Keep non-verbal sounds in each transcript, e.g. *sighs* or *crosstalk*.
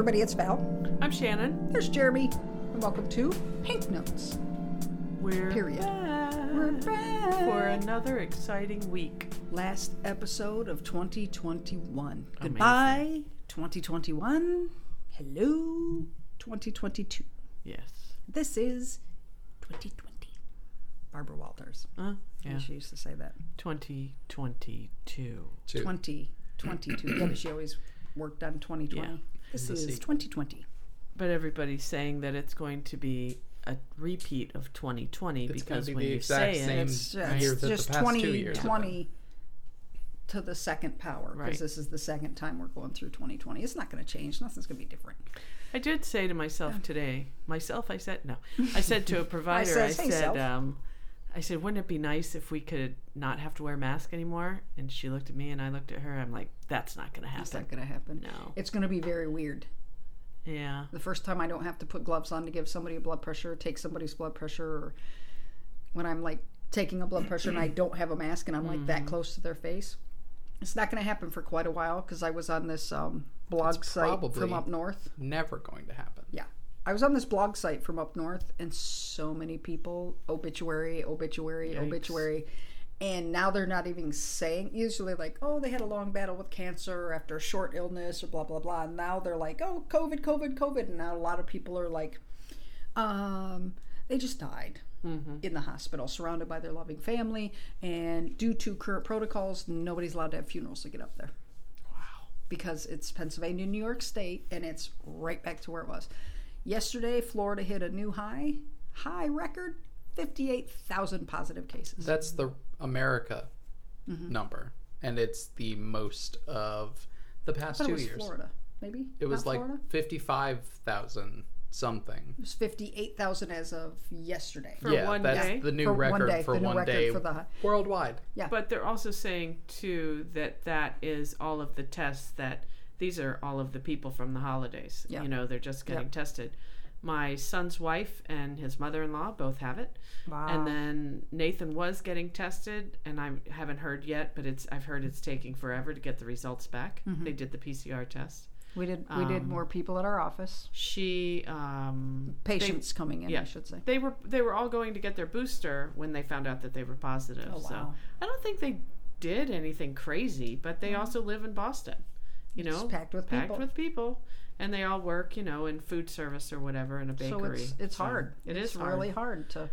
everybody, it's Val. I'm Shannon. There's Jeremy, and welcome to Pink Notes. We're Period. back We're back. for another exciting week. Last episode of 2021. Goodbye, 2021. Hello, 2022. Yes. This is 2020. Barbara Walters. Uh, yeah. She used to say that. 2022. Two. 2022. *clears throat* yeah, but she always worked on 2020. Yeah. This is sequel. 2020. But everybody's saying that it's going to be a repeat of 2020 It's gonna because be when the you exact say same- it, It's, year it's that the just past two years have 2020 to the second power because Right. this is the second time we're going through 2020. It's not going to change. Nothing's going to be different. I did say to myself today, myself, I said, no, *laughs* I said to a provider, I, "Hey, said, um, I said, wouldn't it be nice if we could not have to wear a mask anymore? And she looked at me and I looked at her. I'm like, that's not going to happen. It's not going to happen. No. It's going to be very weird. Yeah. The first time I don't have to put gloves on to give somebody a blood pressure, take somebody's blood pressure, or when I'm like taking a blood pressure and I don't have a mask and I'm like Mm-hmm. that close to their face. It's not going to happen for quite a while because I was on this um, blog It's site from up north. Never going to happen. Yeah. I was on this blog site from up north, and so many people obituary, obituary, Yikes. obituary. And now they're not even saying, usually, like, oh, they had a long battle with cancer after a short illness or blah, blah, blah. And now they're like, oh, COVID, COVID, COVID. And now a lot of people are like, um, they just died in the hospital, surrounded by their loving family. And due to current protocols, nobody's allowed to have funerals to get up there because it's Pennsylvania, New York State, and it's right back to where it was. Yesterday, Florida hit a new high, high record 58,000 positive cases. That's the America mm-hmm. number, and it's the most of the past two years. Florida, maybe? It was Not like 55,000 something. It was 58,000 as of yesterday. For yeah, one that's day? the new For one day, for the one record day for the- worldwide. Yeah. But they're also saying too that that is all of the tests that these are all of the people from the holidays. Yeah. You know, they're just getting Yep. tested. My son's wife and his mother-in-law both have it, Wow. and then Nathan was getting tested, and I haven't heard yet, but it's I've heard it's taking forever to get the results back. Mm-hmm. They did the PCR test. We did we did um, more people at our office. She um, they- Patients coming in, yeah. I should say. they were they were all going to get their booster when they found out that they were positive. Oh, So. I don't think they did anything crazy, but they also live in Boston. You know, It's packed with packed people. with people, and they all work, you know, in food service or whatever in a So bakery. it's it's So hard. It it's is hard. really hard to.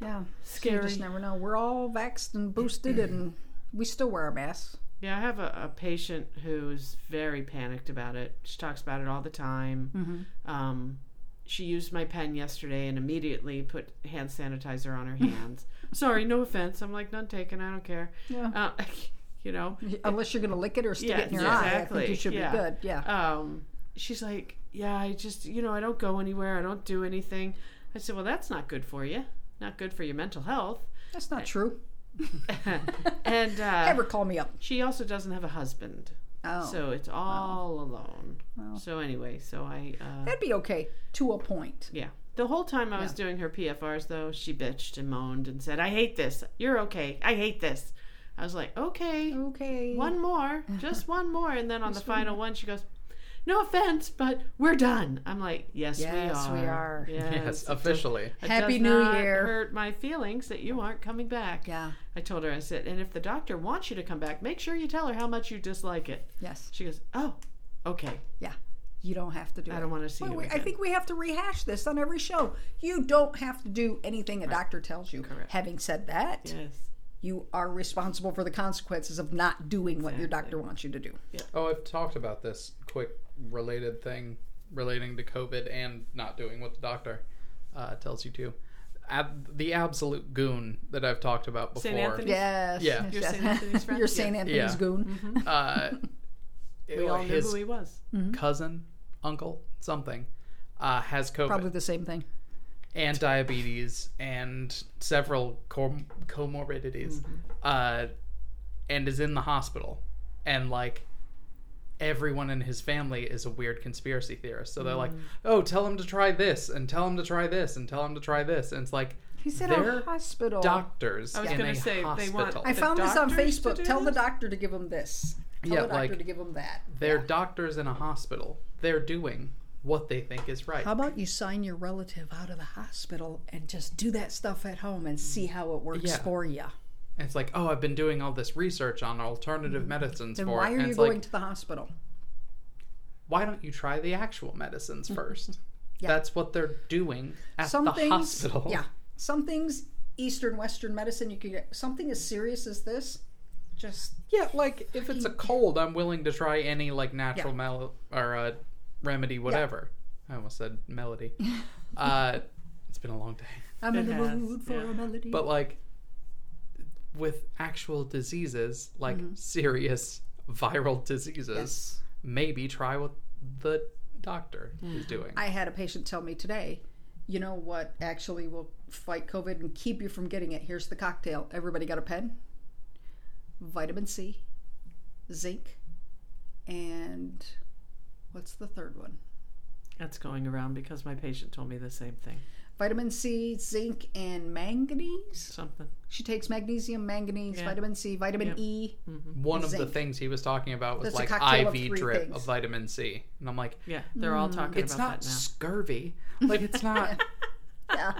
Yeah, You Scary. just never know. We're all vaxxed and boosted, and we still wear our masks. Yeah, I have a, a patient who's very panicked about it. She talks about it all the time. Mm-hmm. Um, she used my pen yesterday and immediately put hand sanitizer on her *laughs* hands. Sorry, no offense. I'm like, none taken. I don't care. Yeah. Uh, *laughs* you know, Unless you're going to lick it or stick Yeah, it in your yeah, eye, I exactly. think you should Yeah. be good. Yeah. um, she's like, yeah, I just, you know, I don't go anywhere. I don't do anything. I said, well, that's not good for you. Not good for your mental health. That's not true. *laughs* and uh, Ever call me up. she also doesn't have a husband. Oh. So it's all alone. So anyway, so I, uh, That'd be okay to a point. yeah. The whole time I was Yeah. doing her PFRs, though, she bitched and moaned and said, I hate this. You're okay. I hate this. I was like, okay, Okay. one more, just one more. And then on the final one, she goes, no offense, but we're done. I'm like, yes, Yes, we we are. are. Yes, Yes, it does- officially. it Happy does New not Year. Hurt my feelings that you aren't coming back. Yeah. I told her, I said, and if the doctor wants you to come back, make sure you tell her how much you dislike it. Yes. She goes, oh, okay. Yeah. You don't have to do I it. don't want to see Well, you we- I think we have to rehash this on every show. You don't have to do anything a doctor tells you. Correct. Having said that, Yes. you are responsible for the consequences of not doing what your doctor wants you to do. Yeah. Oh, I've talked about this quick related thing relating to COVID and not doing what the doctor uh, tells you to. Ab- the absolute goon that I've talked about before. St. Anthony? Yes. Yeah. yes, You're yes. St. Anthony's friend? You're St. Yeah. Anthony's Yeah. goon. Uh, *laughs* We all knew who he was. cousin, uncle, something, uh, has COVID Probably the same thing. and diabetes and several com- comorbidities, uh, and is in the hospital. And like, everyone in his family is a weird conspiracy theorist. So they're like, Mm. "Oh, tell him to try this, and tell him to try this, and tell him to try this." And it's like He's in they're a hospital. doctors I was gonna a say, they want- I found this on Facebook. do Tell the doctor to give him this. Tell Yeah, the doctor like- to give him that. They're Yeah. doctors in a hospital. They're doing what they think is right. How about you sign your relative out of the hospital and just do that stuff at home and see how it works Yeah. for you? And it's like, oh, I've been doing all this research on alternative medicines Then for why it. are And you it's going like, to the hospital? why don't you try the actual medicines first? Yeah. That's what they're doing at Some the things, hospital. yeah, some things, Eastern Western medicine, you can get something as serious as this. Just Yeah, like if it's a cold, I'm willing to try any like natural Yeah. mel or uh, remedy, whatever. I almost said melody. *laughs* uh, it's been a long day, I'm in It the mood for yeah. a melody. but like with actual diseases, like serious viral diseases, Mm-hmm. Yes. maybe try what the doctor is doing. I had a patient tell me today, you know what actually will fight COVID and keep you from getting it? Here's the cocktail. Everybody got a pen? Vitamin C, zinc, and what's the third one? That's going around because my patient told me the same thing. Vitamin C, zinc, and manganese. Something. She takes magnesium, manganese, Yeah. vitamin C, vitamin Yep. E. Mm-hmm. One of the things he was talking about was That's like cocktail of IV drip things. of vitamin C, and I'm like, Yeah, they're all talking it's about not that now. scurvy. *laughs* Like it's not. *laughs* Yeah.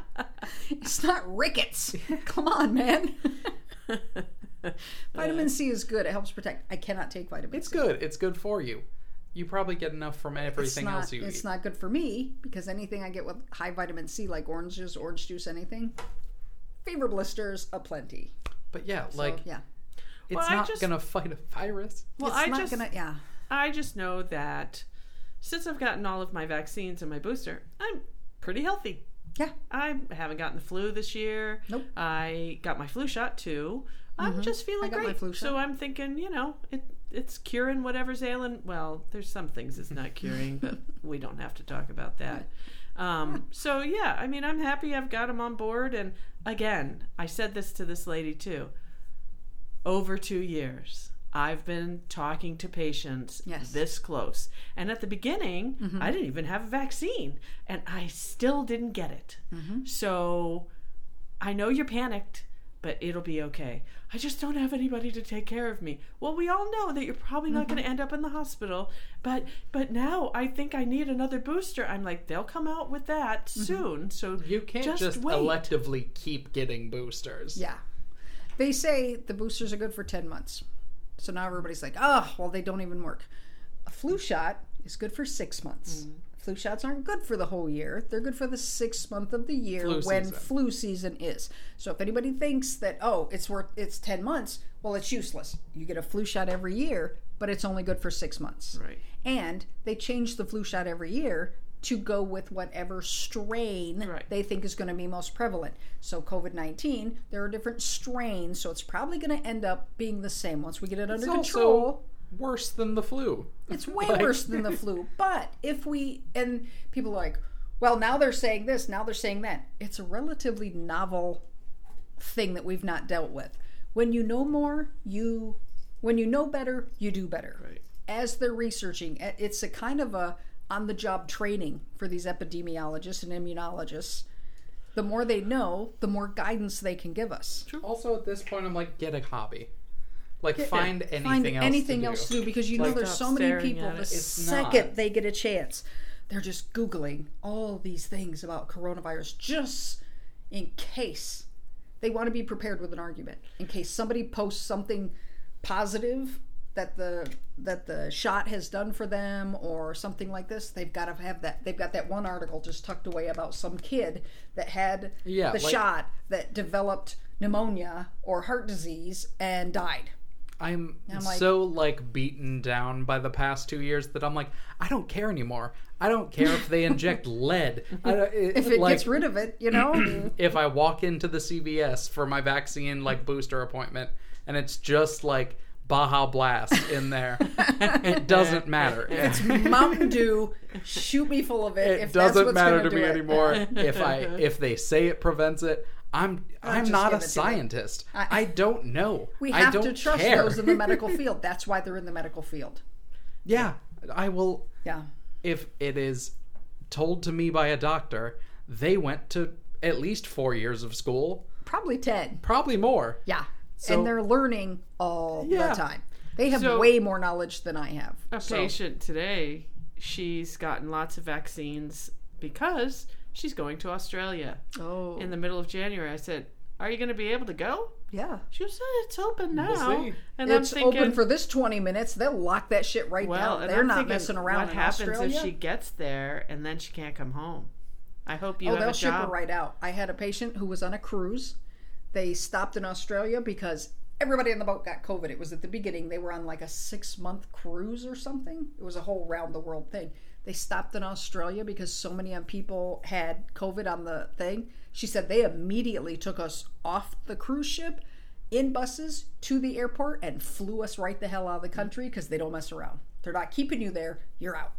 it's not rickets. *laughs* Come on, man. vitamin C is good. It helps protect. I cannot take vitamin It's C. good. It's good for you. You probably get enough from everything not, else you it's eat. not good for me because anything I get with high vitamin C, like oranges, orange juice, anything, fever blisters aplenty. but yeah, So, like yeah, it's Well, not just- gonna fight a virus. Well, it's I not just gonna. Yeah, I just know that since I've gotten all of my vaccines and my booster, I'm pretty healthy. yeah. I haven't gotten the flu this year. Nope. I got my flu shot too. I'm just feeling Mm-hmm. I got my great. flu So. I'm thinking, you know, it it's curing whatever's ailing. Well, there's some things it's not curing, but *laughs* we don't have to talk about that. Um, so yeah, I mean, I'm happy I've got him on board. And again, I said this to this lady too. Over two years, I've been talking to patients Yes. this close. And at the beginning, I didn't even have a vaccine, and I still didn't get it. So I know you're panicked, but it'll be okay. I just don't have anybody to take care of me. Well, we all know that you're probably not going to mm-hmm. end up in the hospital, but but now I think I need another booster. I'm like, they'll come out with that mm-hmm. soon. So You can't Just just, wait. electively keep getting boosters. Yeah. They say the boosters are good for 10 months. So now everybody's like, oh, well, they don't even work. A flu shot is good for six months. Mm-hmm. Flu shots aren't good for the whole year. They're good for the sixth month of the year Flu when season. flu season is. So if anybody thinks that, oh, it's worth it's 10 months, well, it's useless. You get a flu shot every year, but it's only good for six months. right. And they change the flu shot every year to go with whatever strain Right. they think is going to be most prevalent. So, COVID 19, there are different strains, so it's probably going to end up being the same. Once we get it It's under control, worse than the flu. it's *laughs* way Like- worse than the flu. *laughs* But if we, and people are like, well, now they're saying this, now they're saying that. It's a relatively novel thing that we've not dealt with. When you know more, you, when you know better, you do better Right. as they're researching, it's a kind of a on the job training for these epidemiologists and immunologists. The more they know, the more guidance they can give us. Also, at this point, I'm like, get a hobby. Like, find anything Find else anything to do. else to do because you know there's so many people the second not. they get a chance, they're just Googling all these things about coronavirus just in case they want to be prepared with an argument. In case somebody posts something positive that the that the shot has done for them or something like this, they've got to have that. They've got that one article just tucked away about some kid that had Yeah, the like- shot that developed pneumonia or heart disease and died. I'm, I'm like- so like beaten down by the past two years that I'm like, I don't care anymore. I don't care if they inject *laughs* lead. I don't, If it like, gets rid of it, you know, *clears throat* if I walk into the CVS for my vaccine like booster appointment and it's just like Baja Blast in there, *laughs* it doesn't matter. it's Mountain Dew. Shoot me full of it. it if that's doesn't matter to do me it. anymore if I *laughs* if they say it prevents it. I'm I'm not a it to it. scientist. I- I, don't know. We I have don't to trust care. those in the medical *laughs* field. That's why they're in the medical field. Yeah, I will. Yeah. If it is told to me by a doctor, they went to at least four years of school, Probably 10. probably more. Yeah. So- and they're learning all Yeah. the time. They have So- way more knowledge than I have. A So- patient today, she's gotten lots of vaccines because she's going to Australia Oh. in the middle of January. I said, "Are you going to be able to go?" yeah. She said, "It's open now." see. And it's I'm thinking, open for this 20 minutes. They'll lock that shit right well, down. They're I'm not thinking, messing around What in happens Australia. if she gets there and then she can't come home? I hope you oh, have they'll a ship her job. right out. I had a patient who was on a cruise. They stopped in Australia because everybody on the boat got COVID. It was at the beginning. They were on like a six month cruise or something. It was a whole round the world thing. They stopped in Australia because so many people had COVID on the thing. She said they immediately took us off the cruise ship in buses to the airport and flew us right the hell out of the country because they don't mess around. They're not keeping you there. You're out.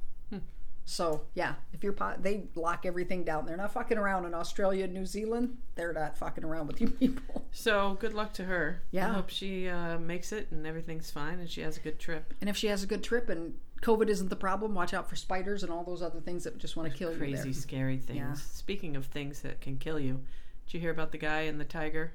So yeah, if you're pot, they lock everything down. They're not fucking around in Australia and New Zealand. They're not fucking around with you people. *laughs* So good luck to her. Yeah. I hope she uh, makes it and everything's fine and she has a good trip. And if she has a good trip and COVID isn't the problem, watch out for spiders and all those other things that just want to kill you. Crazy, scary things. Yeah. Speaking of things that can kill you, did you hear about the guy in the tiger?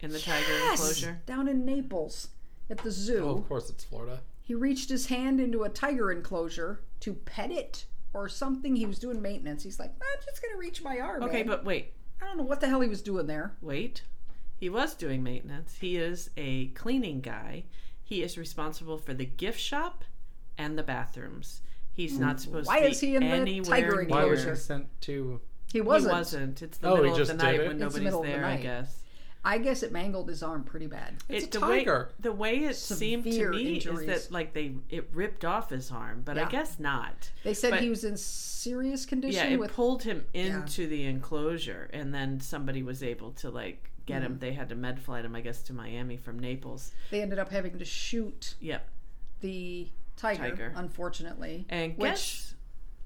In the tiger enclosure? down in Naples at the zoo. Oh, of course, it's Florida. He reached his hand into a tiger enclosure to pet it or something. He was doing maintenance. He's like, I'm just gonna reach my arm. Okay, in." but wait, I don't know what the hell he was doing there. wait. He was doing maintenance. He is a cleaning guy. He is responsible for the gift shop and the bathrooms. He's not supposed Why to be is he in the anywhere tiger near- Why was he sent to? He He wasn't. wasn't. It's the Oh, he middle of just the did night it? when It's the nobody's middle of the there, I night. guess. I guess it mangled his arm pretty bad. It's It- a the way- tiger. the way it seemed to Severe me is that like they it ripped off his arm, but I Yeah. guess not. They said But- he was in serious condition Yeah, it with pulled him into the enclosure, and then somebody was able to like get Mm-hmm. him. They had to med flight him, I guess, to Miami from Naples. they ended up having to shoot Yep. the tiger, Tiger. unfortunately. And Which- guess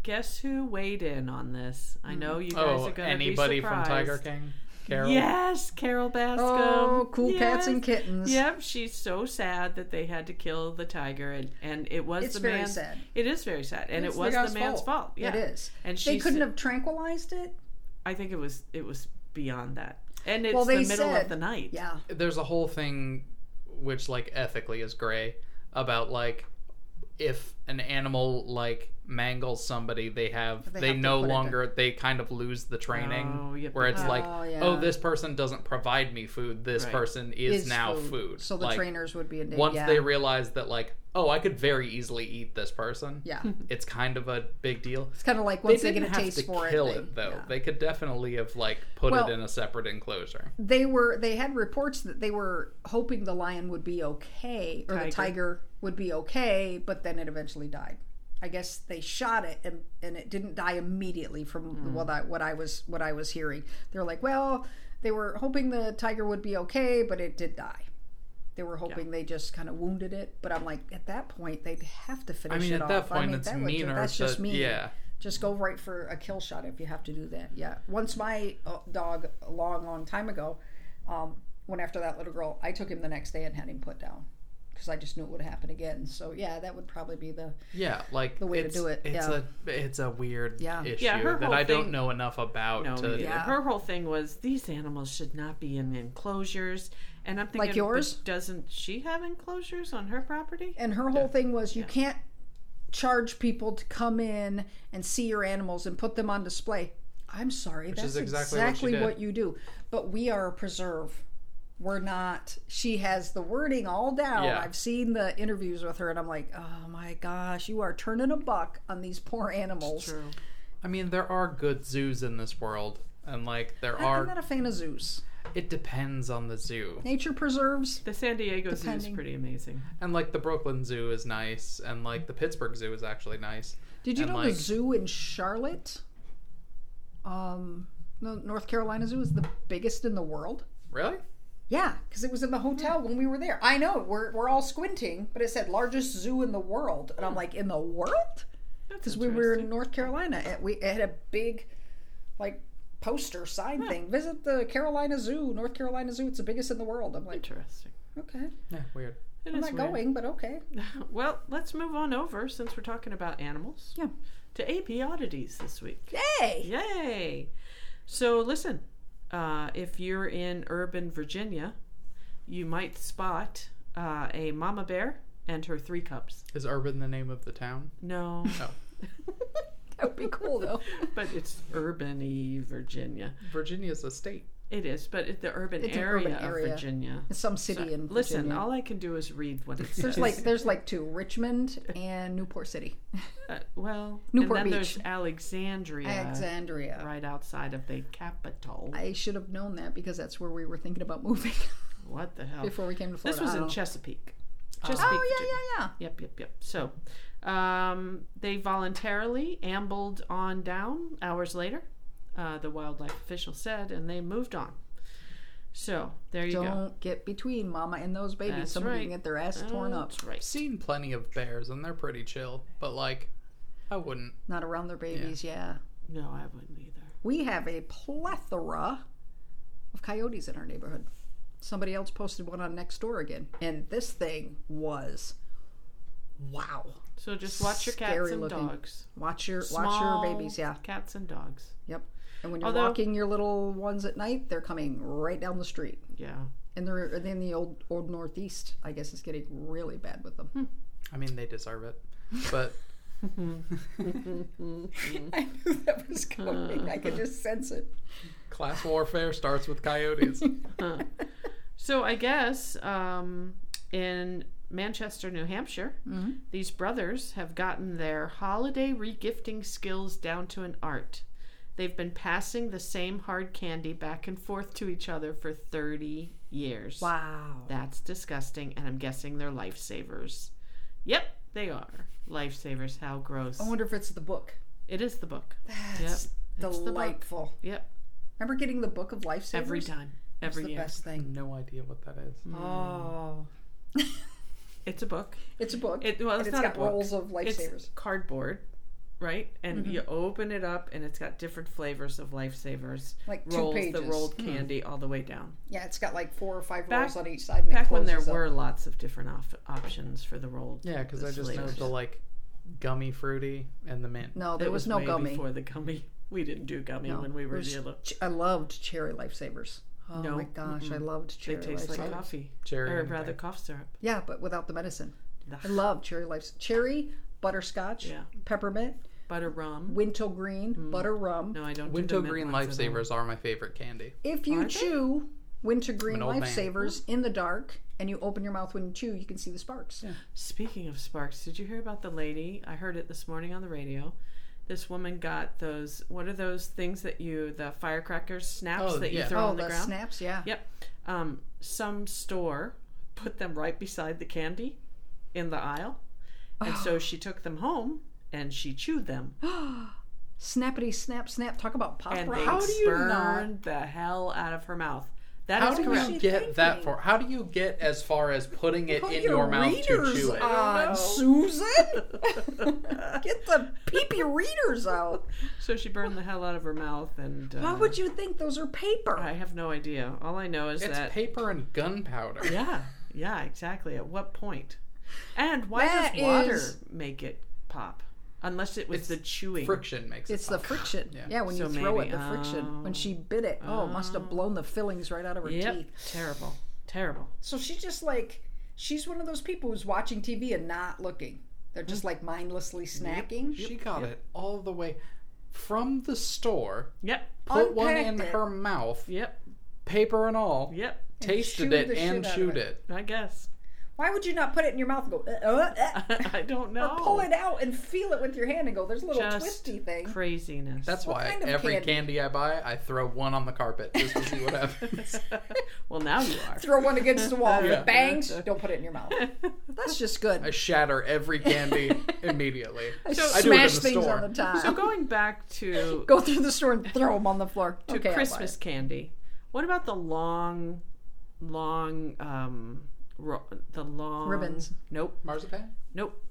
guess who weighed in on this? I hmm. know you oh, guys Oh, are gonna be anybody be from surprised. Tiger King? Carole. Yes, Carole Baskin. Oh, cool cats and kittens. Yep, she's so sad that they had to kill the tiger, and, and it was It's the very man's. sad. It is very sad, and It's it was guy's the man's fault. fault. Yeah, It is. And They she couldn't have tranquilized it. I think it was it was beyond that, and it's Well, the middle said, of the night. Yeah. There's a whole thing, which like ethically is gray, about like if an animal like mangles somebody, they have They they, have no put it longer they kind of lose the training Oh, where to- it's like Oh, yeah. oh this person doesn't provide me food, this Right. person is, Is now food. So the Like, trainers would be in danger. once yeah. they realize that like oh I could very easily eat this person, yeah. *laughs* it's kind of a big deal. It's kind of like once they, didn't get a have taste to for kill it. it, though. yeah. They could definitely have like put Well- it in a separate enclosure. they were they had reports that they were hoping the lion would be okay or the Tiger. Would be okay but then it eventually died i guess they shot it and, and it didn't die immediately from what i what i was what i was hearing they're like well they were hoping the tiger would be okay but it did die they were hoping they just kind of wounded it but i'm like at that point they'd have to finish I mean, it at that off. point, I mean, it's that meaner. that's just me. Yeah, just go right for a kill shot if you have to do that. Yeah. Once my uh, dog, a long, long time ago, um, went after that little girl, I took him the next day and had him put down because I just knew it would happen again. So yeah, that would probably be the yeah, like The way to do it, It's yeah. a it's a weird Yeah. issue Yeah, her that whole I don't know enough about No, to. Yeah. Her whole thing was these animals should not be in enclosures, and I'm thinking, Like yours? doesn't she have enclosures on her property? and her whole thing was you can't charge people to come in and see your animals and put them on display. I'm sorry, that's is exactly exactly, what what, you do. But we are a preserve. We're not. She has the wording all down. Yeah. I've seen the interviews with her, and I'm like, oh my gosh, you are turning a buck on these poor animals. True. I mean, there are good zoos in this world, and like there I- are. I'm not a fan of zoos. It depends on the zoo, Nature preserves. The San Diego Zoo is pretty amazing. and like the Brooklyn Zoo is nice, and like the Pittsburgh Zoo is actually nice. Did you And, know like- the zoo in Charlotte, um, no, North Carolina Zoo is the biggest in the world? Really? Yeah, because it was in the hotel when we were there. I know we're we're all squinting, but it said largest zoo in the world, and I'm like, in the world? Because we were in North Carolina, and we it had a big, like, poster sign thing. Visit the Carolina Zoo, North Carolina Zoo. It's the biggest in the world. I'm like, interesting. okay. Yeah, weird. It I'm not weird. going, but okay. *laughs* Well, let's move on over since we're talking about animals. Yeah. To AP oddities this week. Yay! Yay! So listen, uh, if you're in urban Virginia, you might spot uh, a mama bear and her three cubs. Is Urban the name of the town? No, No. *laughs* That would be cool though. *laughs* but it's urban-y Virginia. Virginia's a state. It is, but it's the urban It's area, urban area. of Virginia. Some city So, in Virginia. listen, all I can do is read what it *laughs* says. there's like there's like two, Richmond and Newport City. Uh, well, *laughs* Newport and then Beach. there's Alexandria, Alexandria. right outside of the capital. I should have known that because that's where we were thinking about moving *laughs* what the hell? before we came to Florida. this was in. Chesapeake. Oh. Chesapeake, Oh Virginia. yeah, yeah, Yep, yep, yep. So, um, they voluntarily ambled on down hours later. Uh, the wildlife official said, and they moved on. So there you yeah. go. Don't get between mama and those babies. That's Somebody right. can get their ass torn up. That's right. Seen plenty of bears and they're pretty chill, but like, I wouldn't. Not around their babies. Yeah. No, I wouldn't either. We have a plethora of coyotes in our neighborhood. Somebody else posted one on next door again, and this thing was wow. So just watch your cats and looking. dogs. Watch your Small watch your babies. Yeah. Cats and dogs. Yep. And when you're Although- walking your little ones at night, they're coming right down the street. Yeah. And they're in the old old northeast. I guess it's getting really bad with Hmm. them. I mean, they deserve it. *laughs* But *laughs* I knew that was coming. I could just sense it. class warfare starts with coyotes. *laughs* So I guess um, in Manchester, New Hampshire, Mm-hmm. these brothers have gotten their holiday regifting skills down to an art. They've been passing the same hard candy back and forth to each other for 30 years. Wow. That's disgusting, and I'm guessing they're lifesavers. Yep, they are. Lifesavers, how gross. I wonder if it's the book. It is the book. That's It's the book. delightful. Yep, Remember getting the book of lifesavers? every time. It's Every the year. best thing. no idea what that is. Mm. Oh. *laughs* It's a book. It's a book. It, well, and it's it's not got a book. rolls of It's lifesavers. cardboard, right? And Mm-hmm. you open it up, and it's got different flavors of lifesavers. Like two rolls pages. the rolled candy all the way down. Yeah, it's got like four or five Back- rolls on each side. And Back it when there up. were lots of different op- options for the rolled. Yeah, because I just know the like gummy fruity and the mint. No, there It was, no way gummy. before the gummy. *laughs* We didn't do gummy No, when we were little. ch- I loved cherry lifesavers. Oh No, my gosh, I loved cherry. They cherry taste like coffee, Cherry or rather cough syrup. Yeah, but without the medicine. Ugh. I love cherry life. Cherry, butterscotch, Yeah. peppermint, Butter rum. winter green, butter rum. No, I don't. do Winter mint green ones at all. lifesavers are my favorite candy. If you Are they? chew wintergreen an old man. lifesavers in the dark and you open your mouth when you chew, you can see the sparks. Speaking of sparks, did you hear about the lady? I heard it this morning on the radio. This woman got those. What are those things that you the firecrackers snaps Oh, that you yeah. throw Oh, on the, the ground? snaps, yeah. Yep. Um, some store put them right beside the candy in the aisle, and so *gasps* she took them home and she chewed them, *gasps* Snappity snap snap. Talk about pop and rock. they How do you burned the hell out of her mouth. That How is do correct. she you get that thinking? far? How do you get as far as putting it Put in your, mouth to readers chew it? on, Susan. *laughs* get the peepee readers out. So she burned the hell out of her mouth, and uh, Why would you think those are paper? I have no idea. All I know is It's that paper and gunpowder. Yeah, yeah, exactly. At what point? And why That does water is- make it pop? Unless it was It's the chewing. Friction makes it. It's it. the friction. Yeah. Yeah, when So you throw maybe- it, the friction. When she oh. bit it, oh, it must have blown the fillings right out of her Yep. teeth. Terrible. Terrible. So she's just like, she's one of those people who's watching TV and not looking. They're just hmm. like mindlessly snacking. She got it all the way from the store. Yep. Put one in it. her mouth, Yep. paper and all. Yep. Tasted chewed it and shit out of chewed it. it. I guess. Why would you not put it in your mouth and go, uh, uh, uh, *laughs* I don't know. or pull it out and feel it with your hand and go, there's a little Just twisty thing. Craziness. That's What why kind of every candy? candy? I buy, I throw one on the carpet just to see what *laughs* happens. *laughs* well, now you are. Throw one against the wall. Yeah. It bangs. Don't put it in your mouth. That's just good. I shatter every candy immediately. So- I do it in Smash the things store. on the top. So going back to Go through the store and throw them on the floor. to okay, I'll buy Christmas it. candy. What about the long, long, um, ro- the long Ribbons. Nope. Marzipan? Nope.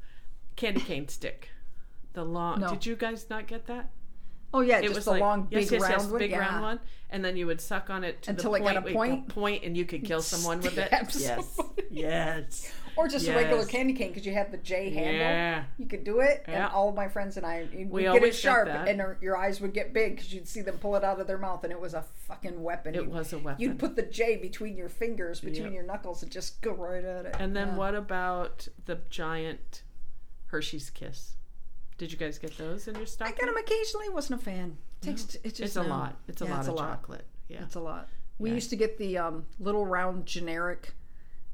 Candy cane stick. The long. No. Did you guys not get that? Oh yeah, It just was the like long, yes, big yes, round yes, one. big yeah. round one, and then you would suck on it to Until the it got a where you point? point, and you could kill *laughs* someone with it. Yes, yes. *laughs* or just a regular candy cane because you have the J handle. Yeah. You could do it, Yeah. and all of my friends and I would We get it sharp, and our- your eyes would get big because you'd see them pull it out of their mouth, and it was a fucking weapon. It You'd- was a weapon. You'd put the J between your fingers, between Yep. your knuckles, and just go right at it. And then Yeah. what about the giant Hershey's Kiss? Did you guys get those in your stock? I get them occasionally. Wasn't a fan. Takes it just It's a no. lot. It's a Yeah, lot it's of a lot. chocolate. Yeah. It's a lot. We Yeah. used to get the um, little round generic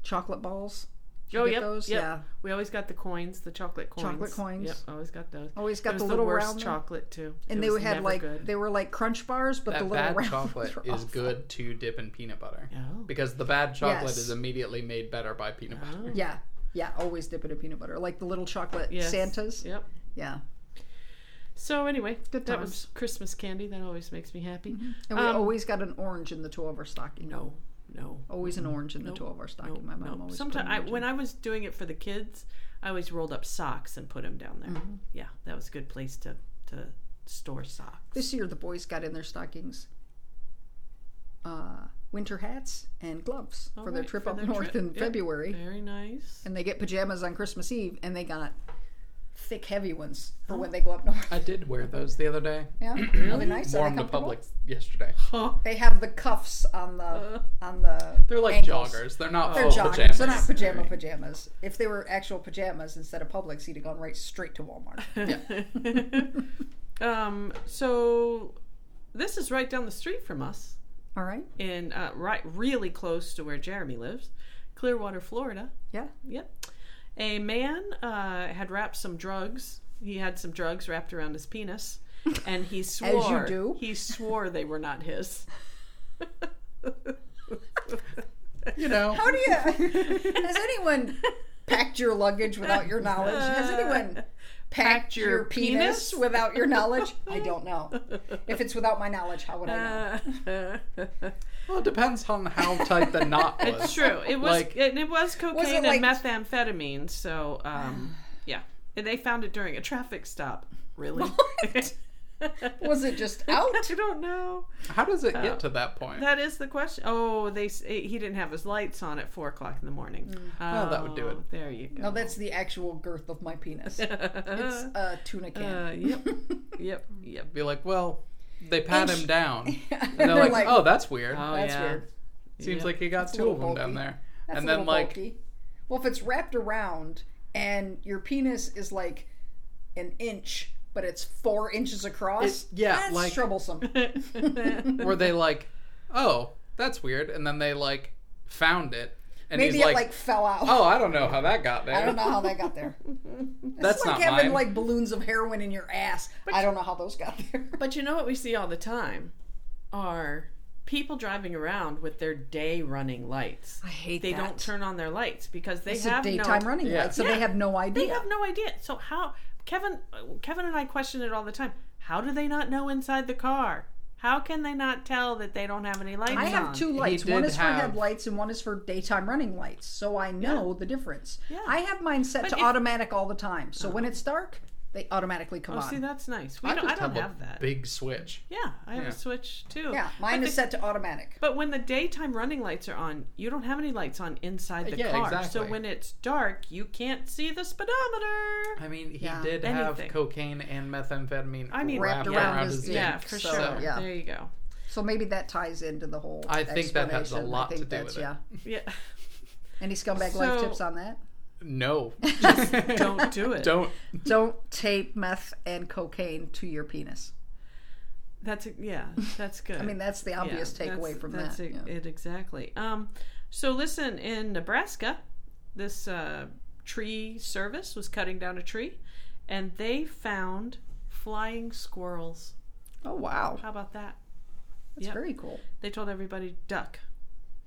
chocolate balls. Did you oh, get yep, those? yep. Yeah. We always got the coins, the chocolate coins. Chocolate coins. Yep, always got those. Always got it was the the, little worst round chocolate too. And It they was had never like good. they were like crunch bars, but the little bad round chocolate were is awful. good to dip in peanut butter. Oh. Because the bad chocolate Yes. is immediately made better by peanut butter. Oh. Yeah, yeah. Always dip it in peanut butter, like the little chocolate Yes. Santas. Yep. Yeah, So anyway, Good that was times. Christmas candy. That always makes me happy. and we Um, always got an orange in the two of our stocking. No, no. Always an orange in the Nope. two of our stocking. No, My mom no. always. Sometimes I, when. I was doing it for the kids, I always rolled up socks and put them down there. Mm-hmm. Yeah, that was a good place to to store socks. This year, the boys got in their stockings uh, winter hats and gloves for their trip for up their north trip. in Yep. February. Very nice. And they get pajamas on Christmas Eve, and they got thick, heavy ones Oh. for when they go up north. I did wear those the other day. Yeah, *clears throat* are they nice? Are Wore they them to comfortable? Publix yesterday. Oh, They have the cuffs on the on the. They're like ankles. joggers. They're not They're full joggers. pajamas. They're not pajama pajamas. If they were actual pajamas instead of Publix, he'd have gone right straight to Walmart. Yeah. *laughs* um. So this is right down the street from us, All right. in uh, right, really close to where Jeremy lives, Clearwater, Florida. Yeah. Yep. A man uh, had wrapped some drugs. He had some drugs wrapped around his penis, and he *laughs* swore. do. He swore they were not his. *laughs* You know, How do you? *laughs* Has anyone packed your luggage without your knowledge? Has anyone packed your, your penis? penis? without your knowledge? I *laughs* don't know. If it's without my knowledge, how would I know? *laughs* Well, it depends on how tight the knot *laughs* was. it's true. It was. Like- it, it was cocaine like- and methamphetamine. So, um, *sighs* yeah, And they found it during a traffic stop. Really? *laughs* Was it just out? I don't know. How does it Oh. get to that point? That is the question. Oh, they he didn't have his lights on at four o'clock in the morning. Well, that would do it. Oh, There you go. No, that's the actual girth of my penis. *laughs* It's a tuna can. Uh, yep, *laughs* yep, yep. Be like, well, they pat Inch- him down. and And they're like, oh, that's weird. Oh, that's yeah. weird. Seems yeah. like he got That's two of little them down there. That's and a then little like, bulky. Well, if it's wrapped around and your penis is like an inch, but it's four inches across, It- yeah, that's like- troublesome. *laughs* were they like, oh, that's weird, and then they like found it, and Maybe he's it like, like, fell out. oh, I don't know how that got there. I don't know how that got there. *laughs* That's it's like not having mine. like balloons of heroin in your ass. I don't know how those got there. *laughs* But you know what we see all the time are people driving around with their day running lights. I hate They that. don't turn on their lights because they It's have daytime no, running Yeah. light, so Yeah. they have no idea. They have no idea. So how Kevin Kevin and I question it all the time. How do they not know inside the car? How can they not tell that they don't have any lights I have on? two lights. One did is for headlights and one is for daytime running lights. So I know the difference. Yeah. I have mine set But to if- automatic all the time. So uh-huh. when it's dark, they automatically come Oh, on. see, that's nice. We I don't, I don't have, have a that. big switch. yeah, I have Yeah. a switch too. yeah, mine but is the- set to automatic. But when the daytime running lights are on, you don't have any lights on inside the Yeah, car. So when it's dark, you can't see the speedometer. I mean, he Yeah. did Anything. have cocaine and methamphetamine I mean, Wrapped wrapped around around his his dick. yeah, for So, sure. yeah. There you go. So maybe that ties into the whole. I think that has a explanation. lot I think to do that's- with it. Yeah. Yeah. Any scumbag life tips on that? No, Just Don't do it. *laughs* Don't. Don't tape meth and cocaine to your penis. That's a, yeah. That's good. I mean, that's the obvious Yeah, takeaway from that's that. It, yeah. it exactly. Um, so listen, in Nebraska, this uh, tree service was cutting down a tree, and they found flying squirrels. Oh wow, How about that? that's Yep. very cool. They told everybody, "Duck,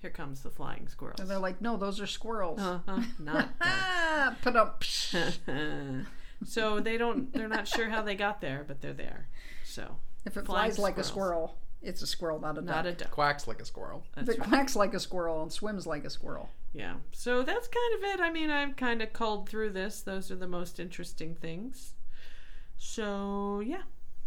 here comes the flying squirrels." And they're like, no, those are squirrels. uh-huh, *laughs* not Ah, put up. duck. so they don't. They're not sure how they got there, but they're there. So If it Flying flies like a squirrel, it's a squirrel, not a duck. not a duck. Quacks like a squirrel. if That's it right. quacks like a squirrel and swims like a squirrel. Yeah. So that's kind of it. I mean, I've kind of culled through this. Those are the most interesting things. So, yeah.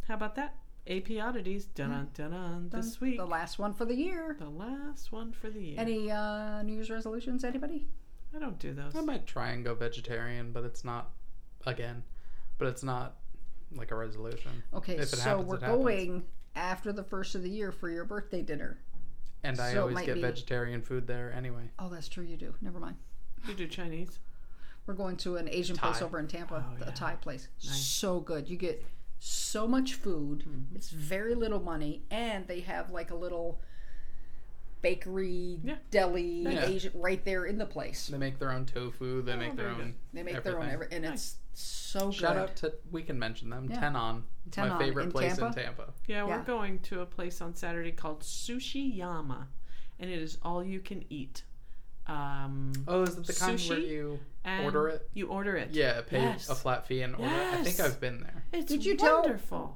How about that? AP oddities. Dun dun dun. This week. The last one for the year. The last one for the year. Any uh, New Year's resolutions? Anybody? I don't do those. I might try and go vegetarian, but it's not again. But it's not like a resolution. Okay, If it so happens, we're it happens. going after the first of the year for your birthday dinner. And I So it always might get be- vegetarian food there anyway. Oh, that's true. You do. Never mind. You do Chinese. We're going to an Asian place Thai. over in Tampa, Oh, yeah. a Thai place. Nice. So good. You get so much food. Mm-hmm. It's very little money, and they have like a little bakery, Yeah. deli, Yeah. Asian right there in the place. They make their own tofu. They make their very own. They make their own, every, and it's so Shout good. out to we can mention them. Yeah. Tenon. It's my Tenon favorite in place in Tampa? Tampa. Yeah, we're Yeah. going to a place on Saturday called Sushi Yama, and it is all you can eat. Um, Oh, is it the kind where you and order it? You order it. Yeah, pay Yes. a flat fee and order it. I think I've been there. It's Did you tell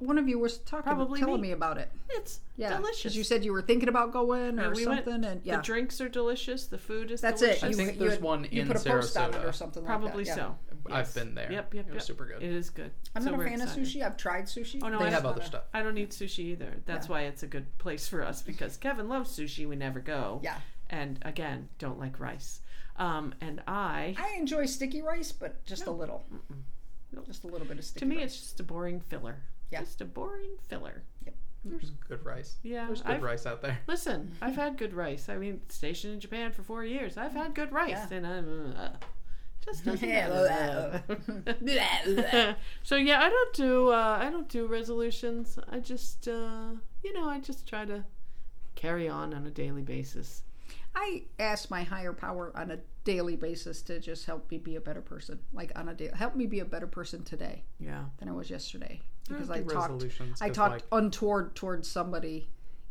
one of you was talking, Probably telling me. me about it? It's Yeah, delicious. you said you were thinking about going Yeah, or we went- something, and yeah, The drinks are delicious. The food is that's delicious. it. I You, think you there's had- one you in put a post on it or something. Probably like that. yeah. so. I've been there. Yep, yep, It was yep. super good. It is good. I'm So not a fan excited. of sushi. I've tried sushi. Oh no, They I have don't- other stuff. I don't eat sushi either. That's Yeah. why it's a good place for us because Kevin loves sushi. We never go. Yeah, And again, don't like rice. Um, and I, I enjoy sticky rice, but just a No. little, just a little bit of sticky. to me, rice. it's just a boring filler. Yeah. Just a boring filler. Yep. There's good rice. Yeah. There's good I've- rice out there. Listen, *laughs* I've had good rice. I mean, stationed in Japan for four years. I've had good rice, Yeah. and I'm uh, just *laughs* doesn't Yeah, matter. *laughs* so yeah, I don't do uh, I don't do resolutions. I just uh, you know I just try to carry on on a daily basis. I ask my higher power on a daily basis to just help me be a better person. Like on a day, help me be a better person today Yeah. than I was yesterday. Because do I talked, I talked like- untoward towards somebody,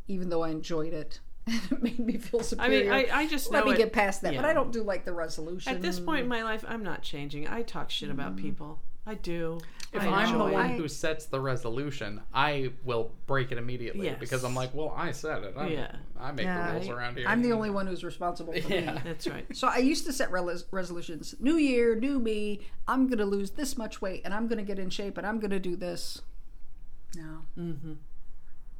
even though I enjoyed it. *laughs* And it made me feel superior. I mean, I, I just know Let me it- get past that, but. I don't do like the resolution. At this point in my life, I'm not changing. I talk shit about mm-hmm. people. I do. If I I'm the one who sets the resolution, I will break it immediately Yes. because I'm like, well, I said it. I'm, Yeah. I make Yeah, the rules I- around here. I'm the only one who's responsible for Yeah. me. *laughs* That's right. So I used to set rel- resolutions. New year, new me. I'm gonna lose this much weight, and I'm gonna get in shape, and I'm gonna do this. No, hmm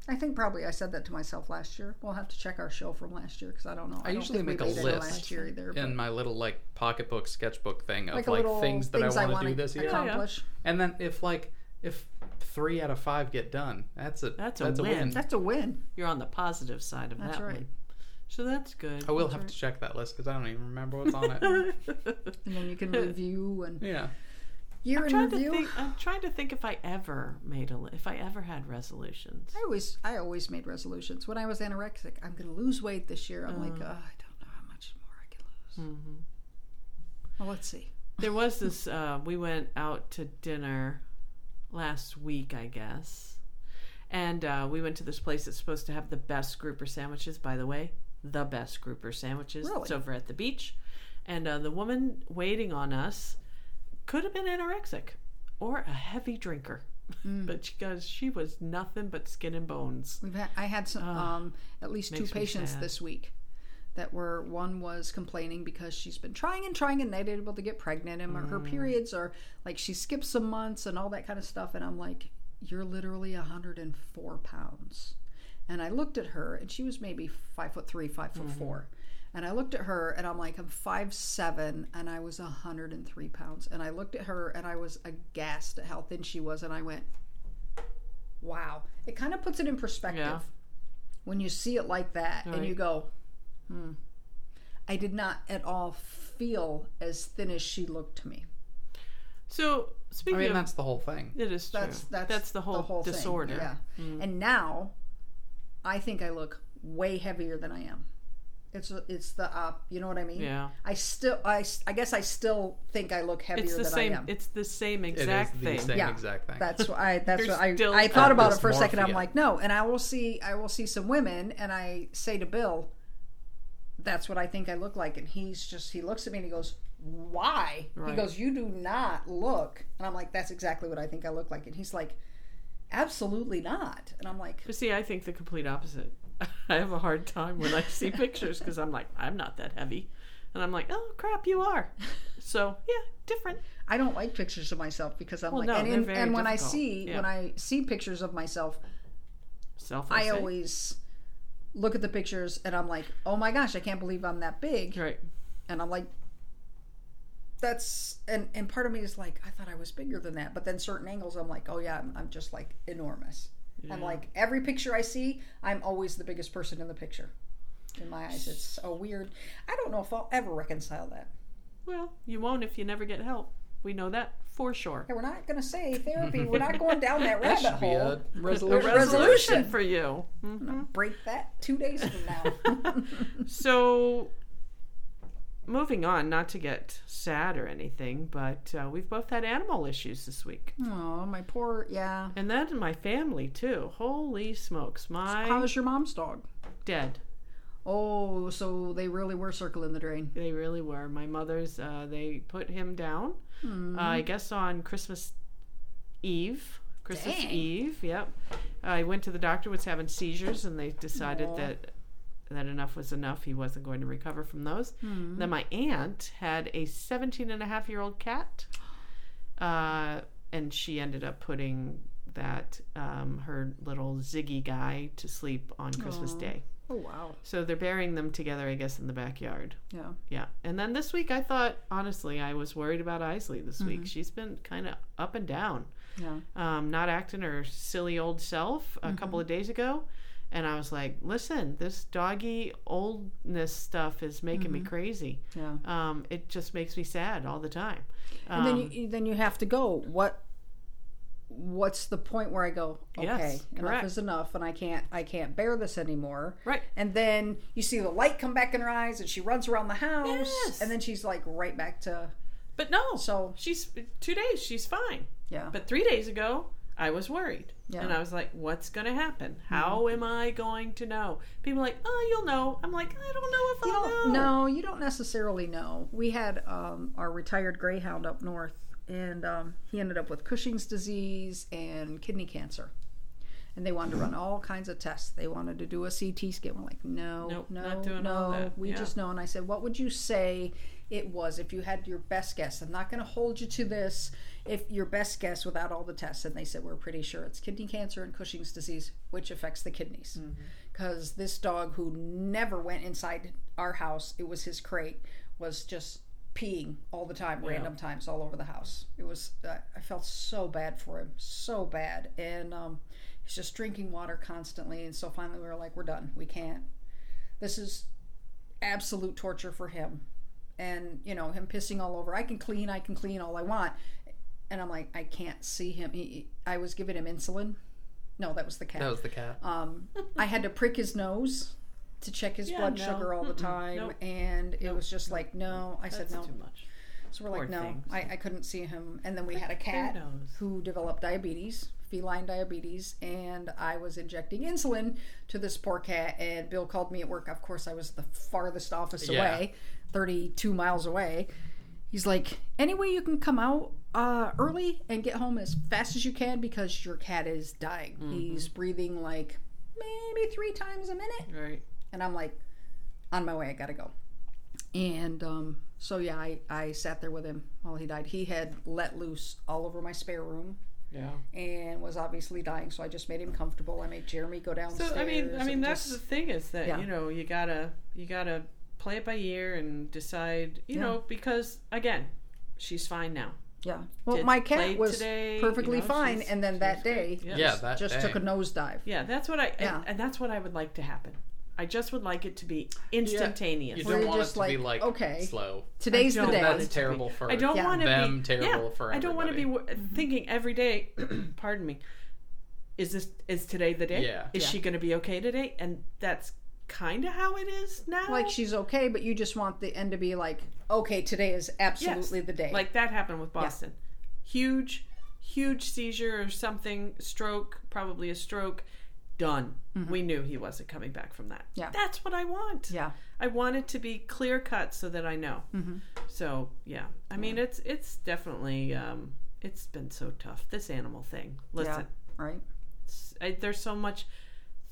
I think probably I said that to myself last year. We'll have to check our show from last year because I don't know. I don't usually make a list last year either. in my little like pocketbook sketchbook thing of like like, a little things that I want to do this year. accomplish. And then if like if three out of five get done, that's a That's a that's a win. win. That's a win. You're on the positive side of That's that right. one. So that's good. I will That's have right. to check that list because I don't even remember what's on it. *laughs* And then you can review and yeah. Year I'm in trying review. to think. I'm trying to think if I ever made a if I ever had resolutions. I always I always made resolutions. When I was anorexic, I'm gonna lose weight this year. I'm like, oh, I don't know how much more I can lose. hmm Well, let's see. There was this. *laughs* Uh, we went out to dinner last week, I guess, and uh, we went to this place that's supposed to have the best grouper sandwiches. By the way, the best grouper sandwiches. Really? It's over at the beach, and uh, the woman waiting on us could have been anorexic or a heavy drinker, Mm. but because she was nothing but skin and bones. We've had, I had some, Ah, um, at least two patients this week that were one was complaining because she's been trying and trying and not able to get pregnant and her Mm. periods are like she skipped some months and all that kind of stuff and I'm like you're literally 104 pounds and I looked at her and she was maybe five foot three five Mm-hmm. foot four and I looked at her and I'm like I'm five seven and I was 103 pounds and I looked at her and I was aghast at how thin she was and I went wow it kind of puts it in perspective Yeah. when you see it like that and you go, hmm, I did not at all feel as thin as she looked to me. So I speaking mean of, that's the whole thing. it is true. That's that's the whole, thing, disorder. Yeah. Mm. And now, I think I look way heavier than I am. It's it's the op. You know what I mean? Yeah. I still I, I guess I still think I look heavier It's the than same. I am. It's the same It is exact the thing. same Yeah. exact thing. That's what I. That's what I. still I thought about it for a second. I'm like, no. And I will see. I will see some women, and I say to Bill, "That's what I think I look like." And he's just. He looks at me and he goes, "Why?" He goes, "You do not look." And I'm like, "That's exactly what I think I look like." And he's like, "Absolutely not." And I'm like, But see, I think the complete opposite. *laughs* I have a hard time when I see pictures because I'm like, I'm not that heavy, and I'm like, oh crap, you are. So yeah, different. I don't like pictures of myself because I'm Well, like, no, and, they're and, and when I see Yeah. when I see pictures of myself, Self. I always look at the pictures and I'm like, oh my gosh, I can't believe I'm that big. right. And I'm like, that's and and part of me is like I thought I was bigger than that, but then certain angles I'm like, oh yeah, I'm, I'm just like enormous. I'm like every picture I see, I'm always the biggest person in the picture. In my eyes, it's so weird. I don't know if I'll ever reconcile that. Well, you won't if you never get help. We know that for sure. Hey, we're not going to say therapy. *laughs* We're not going down that That rabbit should hole. a A resolution. resolution resolution. for you. Mhm. Break that two days from now. *laughs* *laughs* So, moving on, not to get sad or anything, but uh, we've both had animal issues this week. oh, my poor yeah. And that in my family, too. Holy smokes. My How's your mom's dog? dead. Oh, so they really were circling the drain. They really were. My mother's, uh, they put him down, Hmm. uh, I guess on Christmas Eve. Christmas Dang. Eve, yep. I went to the doctor, was having seizures, and they decided Aw. that that enough was enough. He wasn't going to recover from those. Hmm. Then my aunt had a 17 and a half year old cat, uh, and she ended up putting that, um, her little Ziggy guy, to sleep on Christmas Aw. Day. Oh wow. So they're burying them together, I guess, in the backyard. Yeah. Yeah. And then this week, I thought, honestly, I was worried about Isley this Mm-hmm. week. She's been kind of up and down, Yeah. um, not acting her silly old self a couple Mm-hmm. of days ago. And I was like, listen, this doggy oldness stuff is making Mm-hmm. me crazy. Yeah. Um, it just makes me sad all the time. And then Um, you then you have to go. What what's the point where I go, okay, Yes, enough correct. is enough and I can't I can't bear this anymore. Right. And then you see the light come back in her eyes and she runs around the house Yes. and then she's like right back to But no, so she's two days, she's fine. yeah. But three days ago, I was worried. Yeah. Mm-hmm. And I was like, what's going to happen? How am I going to know? People are like, oh, you'll know. I'm like, I don't know if You I'll know. no, you don't necessarily know. We had um, our retired greyhound up north and um, he ended up with Cushing's disease and kidney cancer. And they wanted to run all kinds of tests. They wanted to do a CT scan. We're like, no, Nope, no, not doing no. all that. We Yeah. just know. And I said, what would you say it was if you had your best guess? I'm not going to hold you to this. If your best guess without all the tests, and they said we're pretty sure it's kidney cancer and Cushing's disease, which affects the kidneys. Mm-hmm. Because this dog who never went inside our house, it was his crate, was just peeing all the time, random times all over the house. It was I I felt so bad for him, so bad, and um, he's just drinking water constantly. And so finally, we were like, we're done. We can't. This is absolute torture for him, and you know him pissing all over. I can clean, I can clean all I want, and I'm like, I can't see him. He, he- I was giving him insulin. No, that was the cat. That was the cat. Um, *laughs* I had to prick his nose to check his Yeah, blood no. sugar all the Mm-mm. time, Nope. and it was just like, no. I said That's no. too much. So we're like, Poor no, things. I, I couldn't see him. And then we had a cat nose. who developed diabetes, feline diabetes, and I was injecting insulin to this poor cat. And Bill called me at work. Of course, I was the farthest office Yeah. away, 32 miles away. He's like, any way you can come out uh, early and get home as fast as you can because your cat is dying. He's breathing like maybe three times a minute. Right. And I'm like, on my way, I gotta go. And um, so yeah, I, I sat there with him while he died. He had let loose all over my spare room Yeah. and was obviously dying. So I just made him comfortable. I made Jeremy go downstairs. So I mean, I mean that's just- the thing is that Yeah. you know you gotta you gotta play it by ear and decide you Yeah. know because again she's fine now. yeah. Well, did my cat was today, you perfectly know, fine, and then that day, Yeah. Yeah, just, that just day. took a nosedive. Yeah, that's what I Yeah. and, and that's what I would like to happen. I just would like it to be instantaneous. You don't you're want it to like, be like okay, slow. Today's the day. That's it be- terrible for I don't want to them. be Terrible yeah, for I don't want to be everybody. w- mm-hmm. thinking every day. *clears throat* pardon me. Is this is today the day? Yeah. Is Yeah. she going to be okay today? And that's kind of how it is now. like she's okay, but you just want the end to be like, okay, today is absolutely the day. Like that happened with Boston. Huge, huge seizure or something, stroke, probably a stroke. Done. We knew he wasn't coming back from that. Mm-hmm. Yeah. That's what I want. yeah, I want it to be clear cut so that I know. Mm-hmm. So yeah, I mean it's it's definitely um, it's been so tough. This animal thing. Listen, yeah, right. I, there's so much,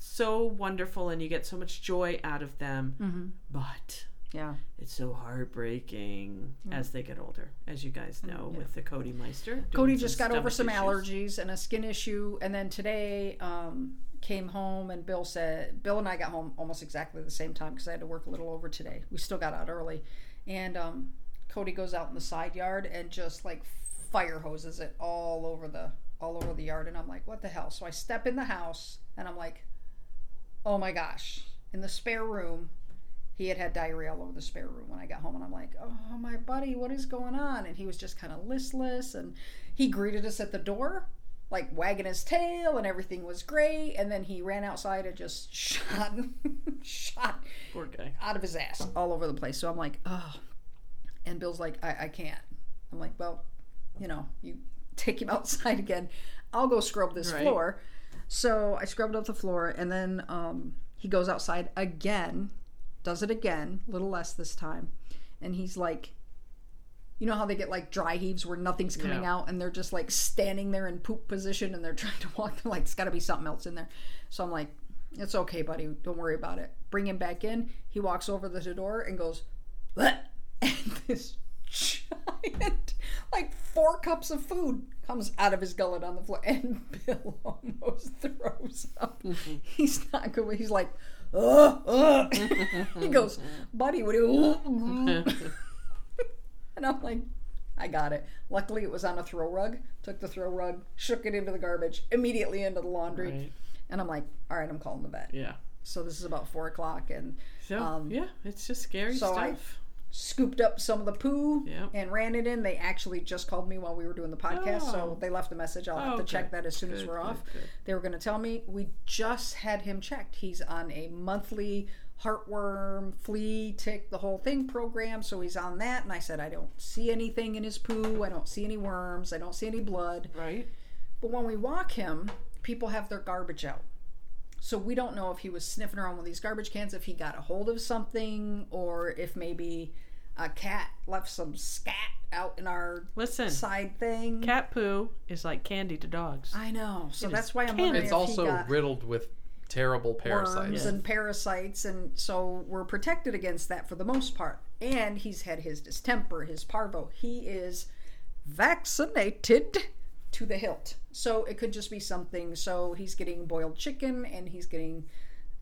so wonderful, and you get so much joy out of them. Mm-hmm. But Yeah, it's so heartbreaking as they get older, as you guys know, with the Cody Meister. Cody just got over some issues. allergies and a skin issue, and then today um, came home and Bill said Bill and I got home almost exactly the same time because I had to work a little over today. We still got out early, and um, Cody goes out in the side yard and just like fire hoses it all over the all over the yard and I'm like, what the hell? So I step in the house and I'm like, oh my gosh. In the spare room, he had had diarrhea all over the spare room when I got home and I'm like, oh my buddy, what is going on? And he was just kind of listless and he greeted us at the door like wagging his tail and everything was great and then he ran outside and just *laughs* shot shot Poor guy. out of his ass all over the place. So I'm like, oh. And Bill's like, I, I can't. I'm like, well, you know, you take him *laughs* outside again. I'll go scrub this Right. floor. So I scrubbed up the floor, and then um, he goes outside again, does it again, a little less this time. And he's like, you know how they get like dry heaves where nothing's coming Yeah. out and they're just like standing there in poop position and they're *laughs* trying to walk. They're like, it's got to be something else in there. So I'm like, it's okay, buddy. Don't worry about it. Bring him back in. He walks over to the door and goes, what? *laughs* And this giant, like four cups of food comes out of his gullet on the floor. And *laughs* Bill almost throws up. He's not good. He's like, ugh, ugh. *laughs* he goes, buddy, what do you. *laughs* And I'm like, I got it. Luckily, it was on a throw rug. Took the throw rug, shook it into the garbage, immediately into the laundry. Right. And I'm like, all right, I'm calling the vet. Yeah. So this is about four o'clock, and So Um, yeah, it's just scary so I- stuff. Scooped up some of the poo Yep. and ran it in. They actually just called me while we were doing the podcast, so Oh. they left a message. I'll have Oh, to check that as soon as we're good, off. good. They were going to tell me we just had him checked. He's on a monthly heartworm, flea, tick, the whole thing program, so he's on that. And I said, I don't see anything in his poo. I don't see any worms. I don't see any blood. Right. But when we walk him, people have their garbage out. So we don't know if he was sniffing around with these garbage cans, if he got a hold of something, or if maybe a cat left some scat out in our Listen, side thing. cat poo is like candy to dogs. I know. So It that's is why I'm candy. wondering It's if also he got riddled with terrible parasites. worms and parasites, and so we're protected against that for the most part. And he's had his distemper, his parvo. He is vaccinated to the hilt. So it could just be something. So he's getting boiled chicken and he's getting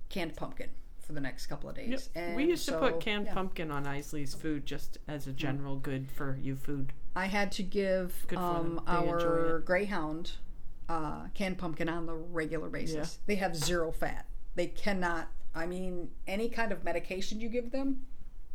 canned pumpkin for the next couple of days. And we used to put canned yeah. pumpkin on Isley's food just as a general good for you food. I had to give um, them. They enjoy our greyhound uh, canned pumpkin on the regular basis. They have zero fat. They cannot. I mean, any kind of medication you give them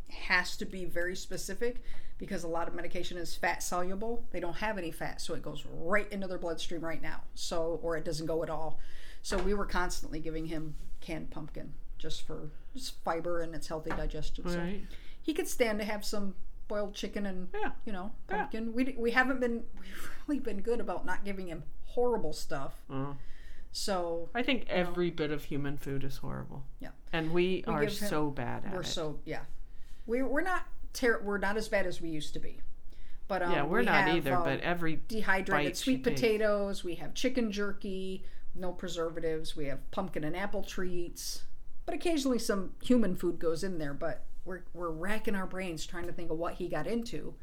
has to be very specific because a lot of medication is fat soluble. They don't have any fat, so it goes right into their bloodstream right now. So, or it doesn't go at all. So we were constantly giving him canned pumpkin just for just fiber and its healthy digestion. So Right. he could stand to have some boiled chicken and Yeah. you know Yeah. pumpkin. We we haven't been *laughs* we've really been good about not giving him horrible stuff. Oh. So I think every bit of human food is horrible. Yeah. And we, are him- so bad at it. we're so yeah, we're we're not ter- we're not as bad as we used to be. But um, yeah, we're we not have, either, um, but every dehydrated sweet take. potatoes. We have chicken jerky, no preservatives. We have pumpkin and apple treats. But occasionally some human food goes in there. But we're we're racking our brains trying to think of what he got into,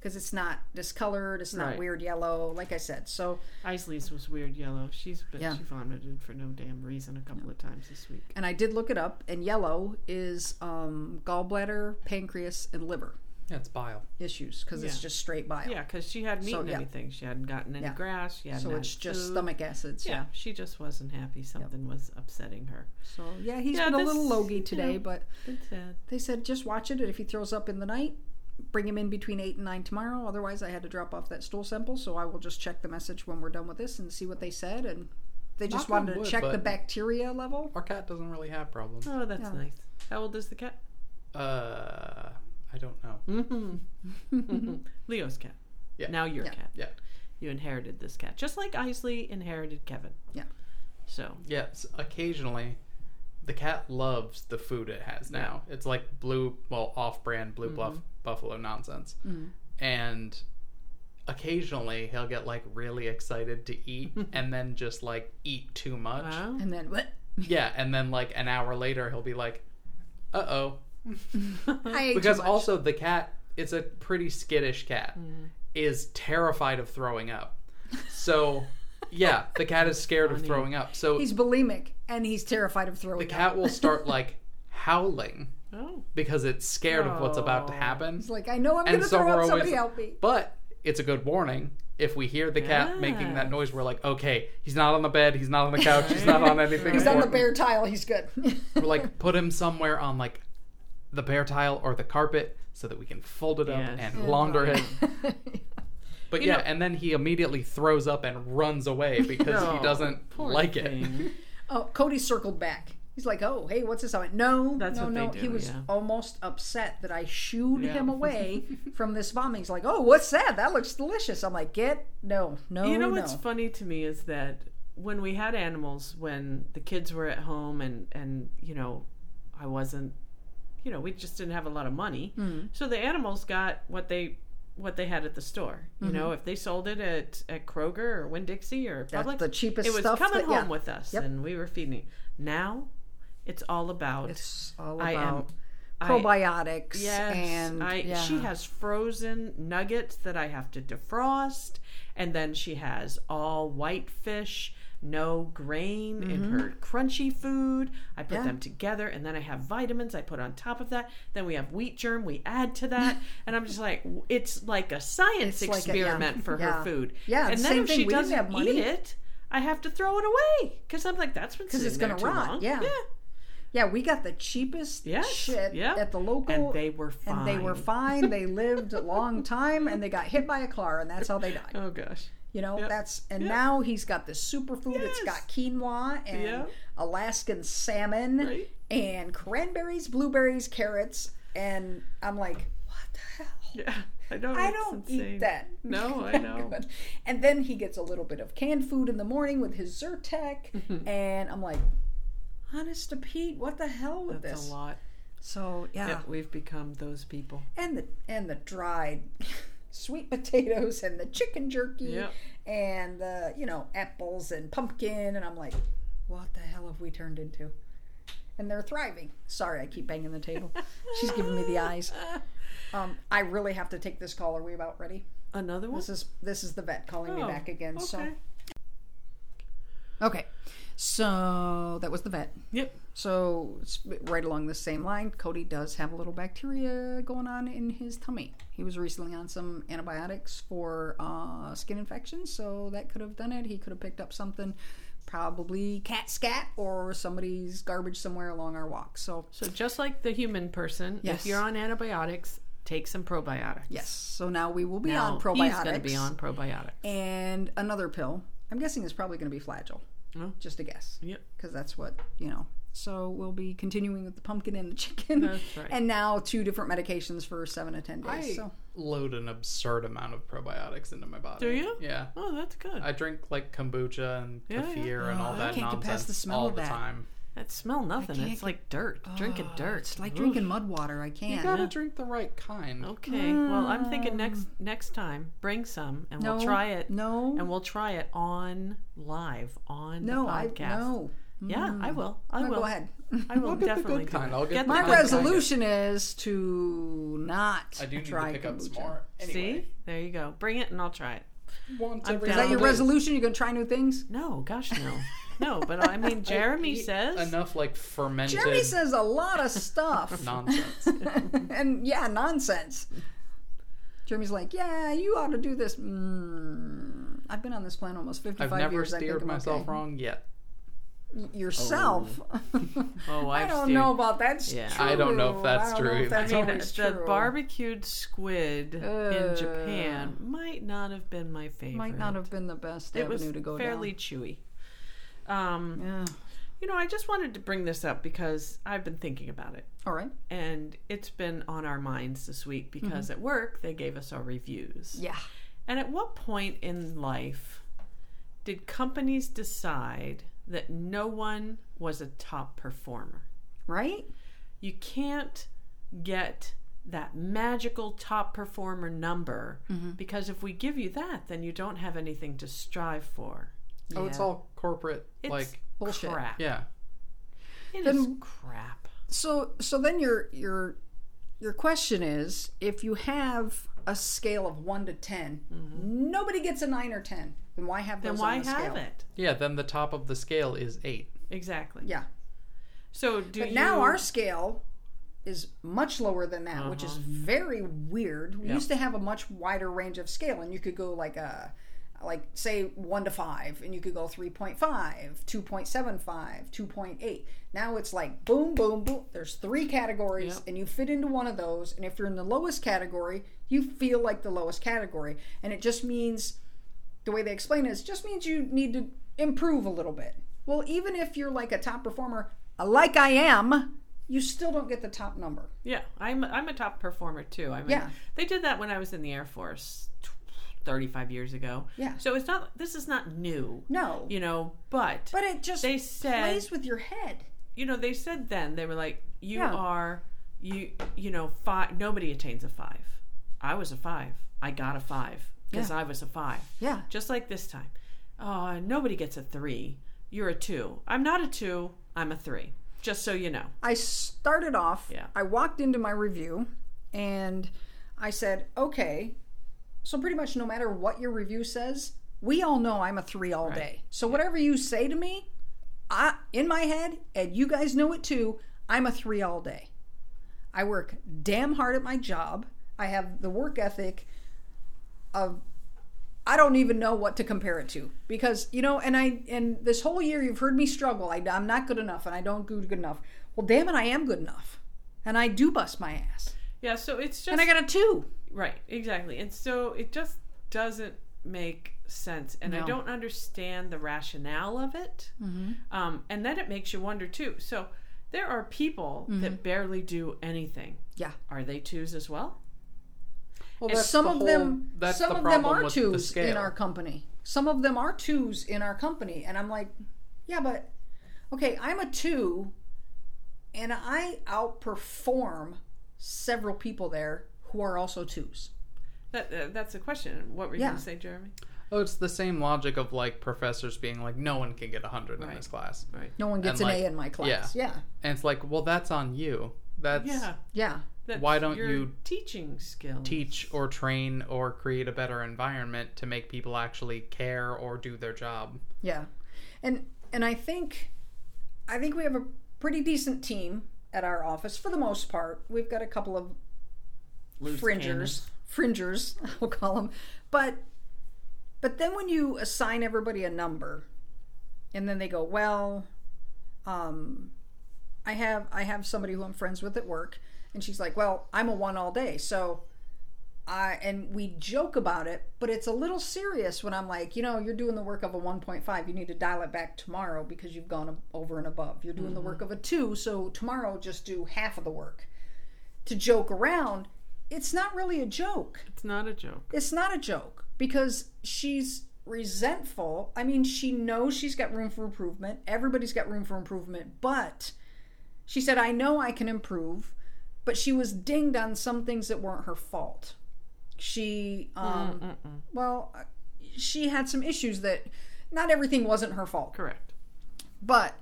because it's not discolored. It's not Right. weird yellow. Like I said, so Isley's was weird yellow. She's been, Yeah. she vomited for no damn reason a couple of times this week. and I did look it up. And yellow is um, gallbladder, pancreas, and liver Yeah, it's bile. issues because it's just straight bile. Yeah, because she hadn't So, eaten yeah. anything. She hadn't gotten any Yeah. grass. She hadn't So had it's just food. stomach acids. Yeah, Yeah. she just wasn't happy. Something was upsetting her. So yeah, he's Yeah, been a little logy you today, know. but sad. they said just watch it, and if he throws up in the night, bring him in between eight and nine tomorrow. Otherwise, I had to drop off that stool sample, so I will just check the message when we're done with this and see what they said. And they just Knock on wanted to wood, check the bacteria level. Our cat doesn't really have problems. Oh, that's Yeah. nice. How old is the cat? Uh, I don't know. Mm-hmm. *laughs* *laughs* Leo's cat. Yeah. Now your Yeah. cat. Yeah. You inherited this cat, just like Isley inherited Kevin. Yeah. So Yes, occasionally the cat loves the food it has now. It's like blue, well, off-brand blue buff, buffalo nonsense. Mm. And occasionally he'll get like really excited to eat *laughs* and then just like eat too much. wow. And then what? *laughs* Yeah, and then like an hour later he'll be like, "Uh-oh." *laughs* I ate Because too much. also the cat, it's a pretty skittish cat, mm. is terrified of throwing up. So, yeah, the cat is scared of throwing up. So he's bulimic and he's terrified of throwing up. the up. cat will start like howling Oh. because it's scared of what's about to happen. It's like I know I'm gonna so throw up. Somebody always- help me. But it's a good warning. If we hear the cat making that noise, we're like, okay, he's not on the bed, he's not on the couch, he's not on *laughs* anything. He's on the bare tile. He's good. We're like, *laughs* put him somewhere on like the bare tile or the carpet so that we can fold it up Yes. and launder it. *laughs* But You yeah, know- and then he immediately throws up and runs away because he Oh, doesn't like it. oh, Cody circled back. He's like, "Oh, hey, what's this?" I went, "No, That's no, no." do, he was yeah. almost upset that I shooed Yeah. him away *laughs* from this vomiting. He's like, "Oh, what's that? That looks delicious." I'm like, "Get no, no, You know no." what's funny to me is that when we had animals, when the kids were at home and and you know, I wasn't, you know, we just didn't have a lot of money, Hmm. so the animals got what they what they had at the store. You Mm-hmm. know, if they sold it at at Kroger or Winn Dixie or That's the cheapest it was coming that- home yeah. with us, Yep. and we were feeding. it. Now, it's all about It's all I am- about I- probiotics Yes, and I, yeah. she has frozen nuggets that I have to defrost, and then she has all white fish, no grain in her crunchy food. I put Mm-hmm. Yeah. them together, and then I have vitamins I put on top of that. Then we have wheat germ we add to that, *laughs* and I'm just like, it's like a science It's like a- yeah, experiment for her food. Yeah, and then if thing. she We doesn't have eat it. I have to throw it away because I'm like, that's been 'Cause sitting it's there too rot, long. yeah. yeah. Yeah, we got the cheapest Yes, shit yeah. at the local, And they were fine. and they were fine. They *laughs* lived a long time, and they got hit by a car, and that's how they died. Oh gosh. You know, Yep. that's and Yep. now he's got this superfood. It's Yes. got quinoa and Yep. Alaskan salmon Right. and cranberries, blueberries, carrots, and I'm like, what the hell? Yeah, I don't, I don't eat that. No, *laughs* I know. And then he gets a little bit of canned food in the morning with his Zyrtec, *laughs* and I'm like, honest to Pete, what the hell with That's this? a lot. So yeah, we've become those people. and the and the dried *laughs* sweet potatoes and the chicken jerky Yep. and the you know apples and pumpkin, and I'm like, what the hell have we turned into? And they're thriving. Sorry, I keep banging the table. She's giving me the eyes. *laughs* Um, I really have to take this call. Are we about ready? Another one. This is this is the vet calling me Oh, back again. So Okay. so that was the vet. Yep. So right along the same line, Cody does have a little bacteria going on in his tummy. He was recently on some antibiotics for uh, skin infections, so that could have done it. He could have picked up something, probably cat scat or somebody's garbage somewhere along our walk. So So just like the human person, Yes. if you're on antibiotics, take some probiotics. yes, so now we will be Now, on probiotics. He's going to be on probiotics. and another pill. I'm guessing it's probably going to be flagyl. Oh. Just a guess. Yep. because that's what you know. So we'll be continuing with the pumpkin and the chicken, That's right. *laughs* and now two different medications for seven to ten days. I so load an absurd amount of probiotics into my body. Do you? Yeah. Oh, that's good. I drink like kombucha and Yeah, yeah. kefir and all Oh, I that can't get nonsense past the smell all of the time. That smell nothing. It's get- like dirt. Drinking oh, dirt. it's like Oof. drinking mud water. I You can't. You've gotta drink the right kind. Okay. Well, I'm thinking next next time, bring some and no, we'll try it. No, And we'll try it on live on no, the I podcast. no. Yeah, I will. I No, will. go ahead. I will I'll get the definitely good do kind. it. I'll get the My the good kind. resolution is to not I do need try to pick up some more. Anyway, See, there you go. Bring it and I'll try it. once I'm every down. Is that your couple resolution? You're gonna try new things? No, gosh, no, *laughs* no. But I mean, *laughs* Jeremy Eat says enough like fermented Jeremy says a lot of stuff. *laughs* nonsense. *laughs* and yeah, nonsense. Jeremy's like, yeah, you ought to do this. Mm, I've been on this plan almost 55 I've never years. I think steered myself okay. wrong yet. Yourself. Oh, I I've don't steered- know about that. Yeah. true. I don't know if that's I true if that's I mean, the true. barbecued squid in Uh, Japan might not have been my favorite. might not have been the best It avenue was to go fairly chewy. Um. Yeah. you know, I just wanted to bring this up because I've been thinking about it. All right. and it's been on our minds this week because Mm-hmm. at work they gave us our reviews. Yeah. And at what point in life did companies decide that no one was a top performer? Right? You can't get that magical top performer number Mm-hmm. because if we give you that, then you don't have anything to strive for. Oh, it's all corporate. It's like, Bullshit. crap. yeah. It Then- is crap. So so then your your your question is if you have a scale of 1 to 10, mm-hmm. nobody gets a 9 or 10. Then why have Then those why on the have scale? it? Yeah, then the top of the scale is eight. Exactly. Yeah. So do But you now our scale is much lower than that, which is uh-huh. very weird. We Yep. used to have a much wider range of scale, and you could go like a like say 1 to 5 and you could go 3.5 2.75 2.8 now it's like boom boom boom there's three categories Yep. and you fit into one of those and if you're in the lowest category you feel like the lowest category and it just means the way they explain it is just means you need to improve a little bit. Well, even if you're like a top performer, uh, like I am, you still don't get the top number. Yeah, I'm I'm a top performer too. I mean, Yeah. they did that when I was in the Air Force, 35 years ago. Yeah. So it's not. This is not new. No, You know, but but it just they said plays with your head. you know they said then they were like you Yeah. are you you know five. Nobody attains a five. I was a five. I got a five because Yeah. I was a five. Yeah, Just like this time. Oh, nobody gets a three. You're a two. I'm not a two. I'm a three. Just so you know. I started off. Yeah. I walked into my review, and I said, "Okay, so pretty much no matter what your review says, we all know I'm a three all day. So whatever you say to me, I in my head, and you guys know it too, I'm a three all day. I work damn hard at my job. I have the work ethic of I don't even know what to compare it to because you know, and I and this whole year you've heard me struggle. I, I'm not good enough, and I don't do good enough. Well, damn it, I am good enough, and I do bust my ass, Yeah. So it's just and I got a two. Right, exactly. And so it just doesn't make sense. And I don't understand the rationale of it. Um, and then it makes you wonder, too. So there are people that barely do anything. Yeah. Are they twos as well? Well, And that's some the of whole- them, that's some the of them are with the twos in our company. Some of them are twos in our company, and I'm like, yeah, but okay, I'm a two, and I outperform several people there who are also twos. That, uh, that's a question. What were you Yeah. going to say, Jeremy? Oh, it's the same logic of like professors being like, no one can get a 100 in this class. Right. No one gets And, an like, A in my class. Yeah, And it's like, well, that's on you. That's Yeah. yeah, That's Why don't your you teaching skills? teach or train or create a better environment to make people actually care or do their job. yeah, and and I think, I think we have a pretty decent team at our office for the most part. We've got a couple of Loose fringers, fringers, *laughs* I'll call them. But but then when you assign everybody a number, and then they go, well, um, I have I have somebody who I'm friends with at work, and she's like, well, I'm a one all day, so. I, and we joke about it, but it's a little serious when I'm like, you know, you're doing the work of a 1.5. You need to dial it back tomorrow because you've gone over and above. You're doing the mm-hmm. work of a 2, so tomorrow just do half of the work. To joke around, it's not really a joke. It's not a joke. It's not a joke because she's resentful. I mean, she knows she's got room for improvement. Everybody's got room for improvement, but she said, I know I can improve, but she was dinged on some things that weren't her fault. She, mm, um, mm, mm. well, she had some issues that not everything wasn't her fault Correct. but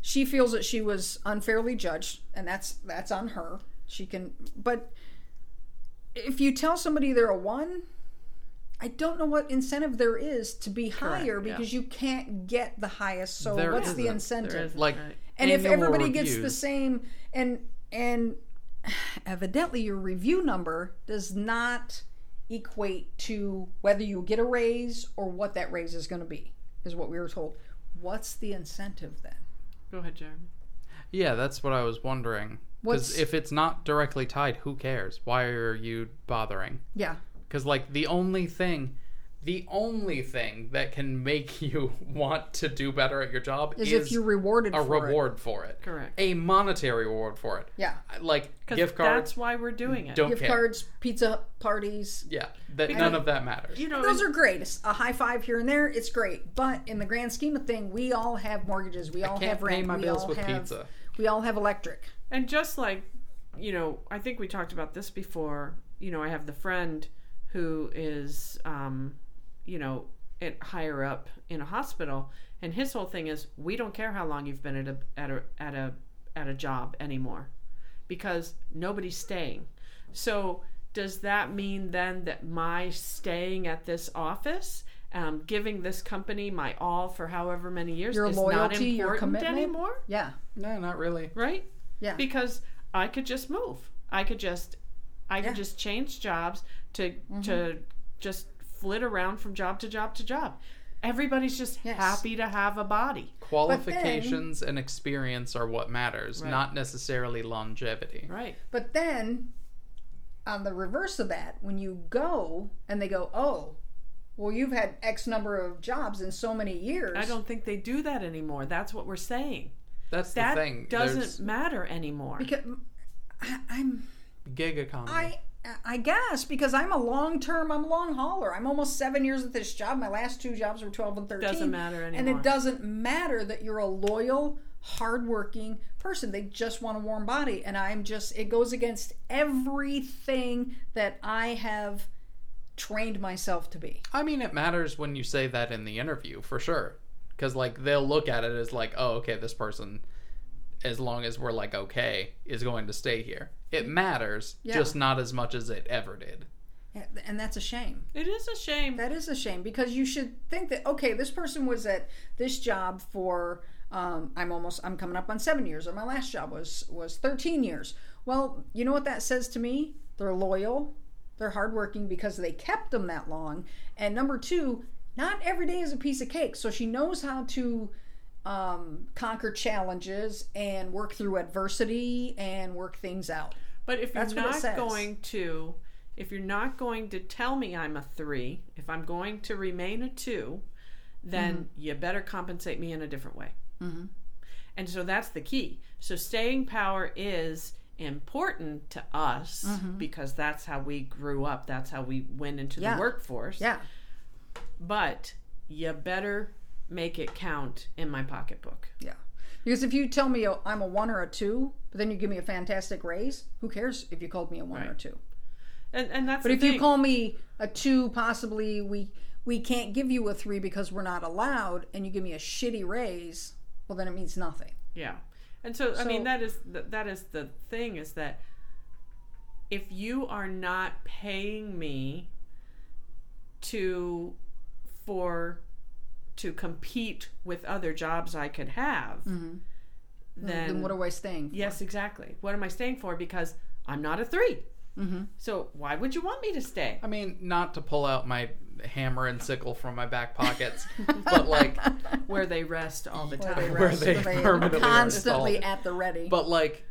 she feels that she was unfairly judged and that's that's on her she can but if you tell somebody they're a one i don't know what incentive there is to be higher yeah. because you can't get the highest so There what's the isn't. incentive There is Like, right. and if annual everybody gets the same and and *sighs* evidently your review number does not equate to whether you get a raise or what that raise is going to be is what we were told what's the incentive then Go ahead, Jeremy. Yeah, that's what I was wondering. What's- Because if it's not directly tied, who cares? Why are you bothering? yeah Because like the only thing, the only thing that can make *laughs* you want to do better at your job is, is, if you're rewarded a for it. reward for it. Correct. A monetary reward for it. yeah Like gift cards. that's why we're doing it. Don't gift care. cards pizza parties Yeah, that none of that matters. You know, those are great a high five here and there it's great but in the grand scheme of thing we all have mortgages we all can't have pay rent my we bills all with have pizza. we all have electric And just like, you know, I think we talked about this before. You know, I have the friend who is, um, you know, at higher up in a hospital, and his whole thing is, we don't care how long you've been at a at a at a at a job anymore, because nobody's staying. So does that mean then that my staying at this office um, giving this company my all for however many years Your is not important your commitment. anymore, Yeah. No, not really. right? Yeah. Because I could just move. I could just, I could Yeah. Mm-hmm. just change jobs to to just flit around from job to job to job. Everybody's just Yes. happy to have a body, Qualifications and experience are what matters, Right. not necessarily longevity. right? But then, on the reverse of that, when you go and they go, oh, well, you've had X number of jobs in so many years. I don't think they do that anymore. That's what we're saying. That's That the thing. doesn't There's matter anymore. Because I, I'm. gig economy. I I guess because I'm a long term, I'm a long hauler. I'm almost seven years at this job. My last two jobs were twelve and thirteen. Doesn't matter anymore. And it doesn't matter that you're a loyal, hardworking person. They just want a warm body, and I'm just. It goes against everything that I have trained myself to be. I mean, it matters when you say that in the interview, for sure. Because, like, they'll look at it as, like, oh, okay, this person, as long as we're, like, okay, is going to stay here. It matters, Yeah. just not as much as it ever did. And that's a shame. It is a shame. That is a shame because you should think that okay, this person was at this job for um, I'm almost I'm coming up on seven years, or my last job was was 13 years. Well, you know what that says to me? They're loyal, they're hardworking because they kept them that long. And number two, not every day is a piece of cake. So she knows how to um, conquer challenges and work through adversity and work things out. But if you're That's not going to, if you're not going to tell me I'm a three, if I'm going to remain a two, then Mm-hmm. you better compensate me in a different way. Mm-hmm. And so that's the key. So staying power is important to us Mm-hmm. because that's how we grew up. That's how we went into Yeah. the workforce. Yeah. But you better make it count in my pocketbook. Yeah. Because if you tell me oh, I'm a one or a two, but then you give me a fantastic raise, who cares if you called me a one or a two? And and that's But the if you call me a two, possibly we we can't give you a three because we're not allowed, and you give me a shitty raise, well then it means nothing. Yeah. And so, I mean that is th- that is the thing is that if you are not paying me to for to compete with other jobs I could have, then, then what am I staying? For? yes, exactly. What am I staying for? Because I'm not a 3 Mm-hmm. So why would you want me to stay? I mean, not to pull out my hammer and sickle from my back pockets, *laughs* but, like, Where they rest all the time. They *laughs* Where rest- they they permanently constantly installed. at the ready. but, like,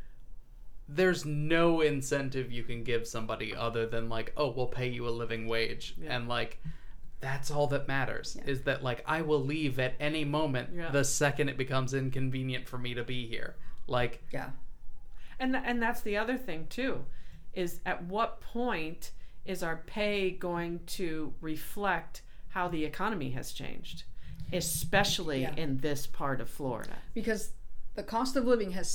there's no incentive you can give somebody other than, like, oh, we'll pay you a living wage. And, like, that's all that matters is that, like, I will leave at any moment Yeah. the second it becomes inconvenient for me to be here. Like, yeah. And th- and that's the other thing too, is at what point is our pay going to reflect how the economy has changed, especially Yeah. in this part of Florida. Because the cost of living has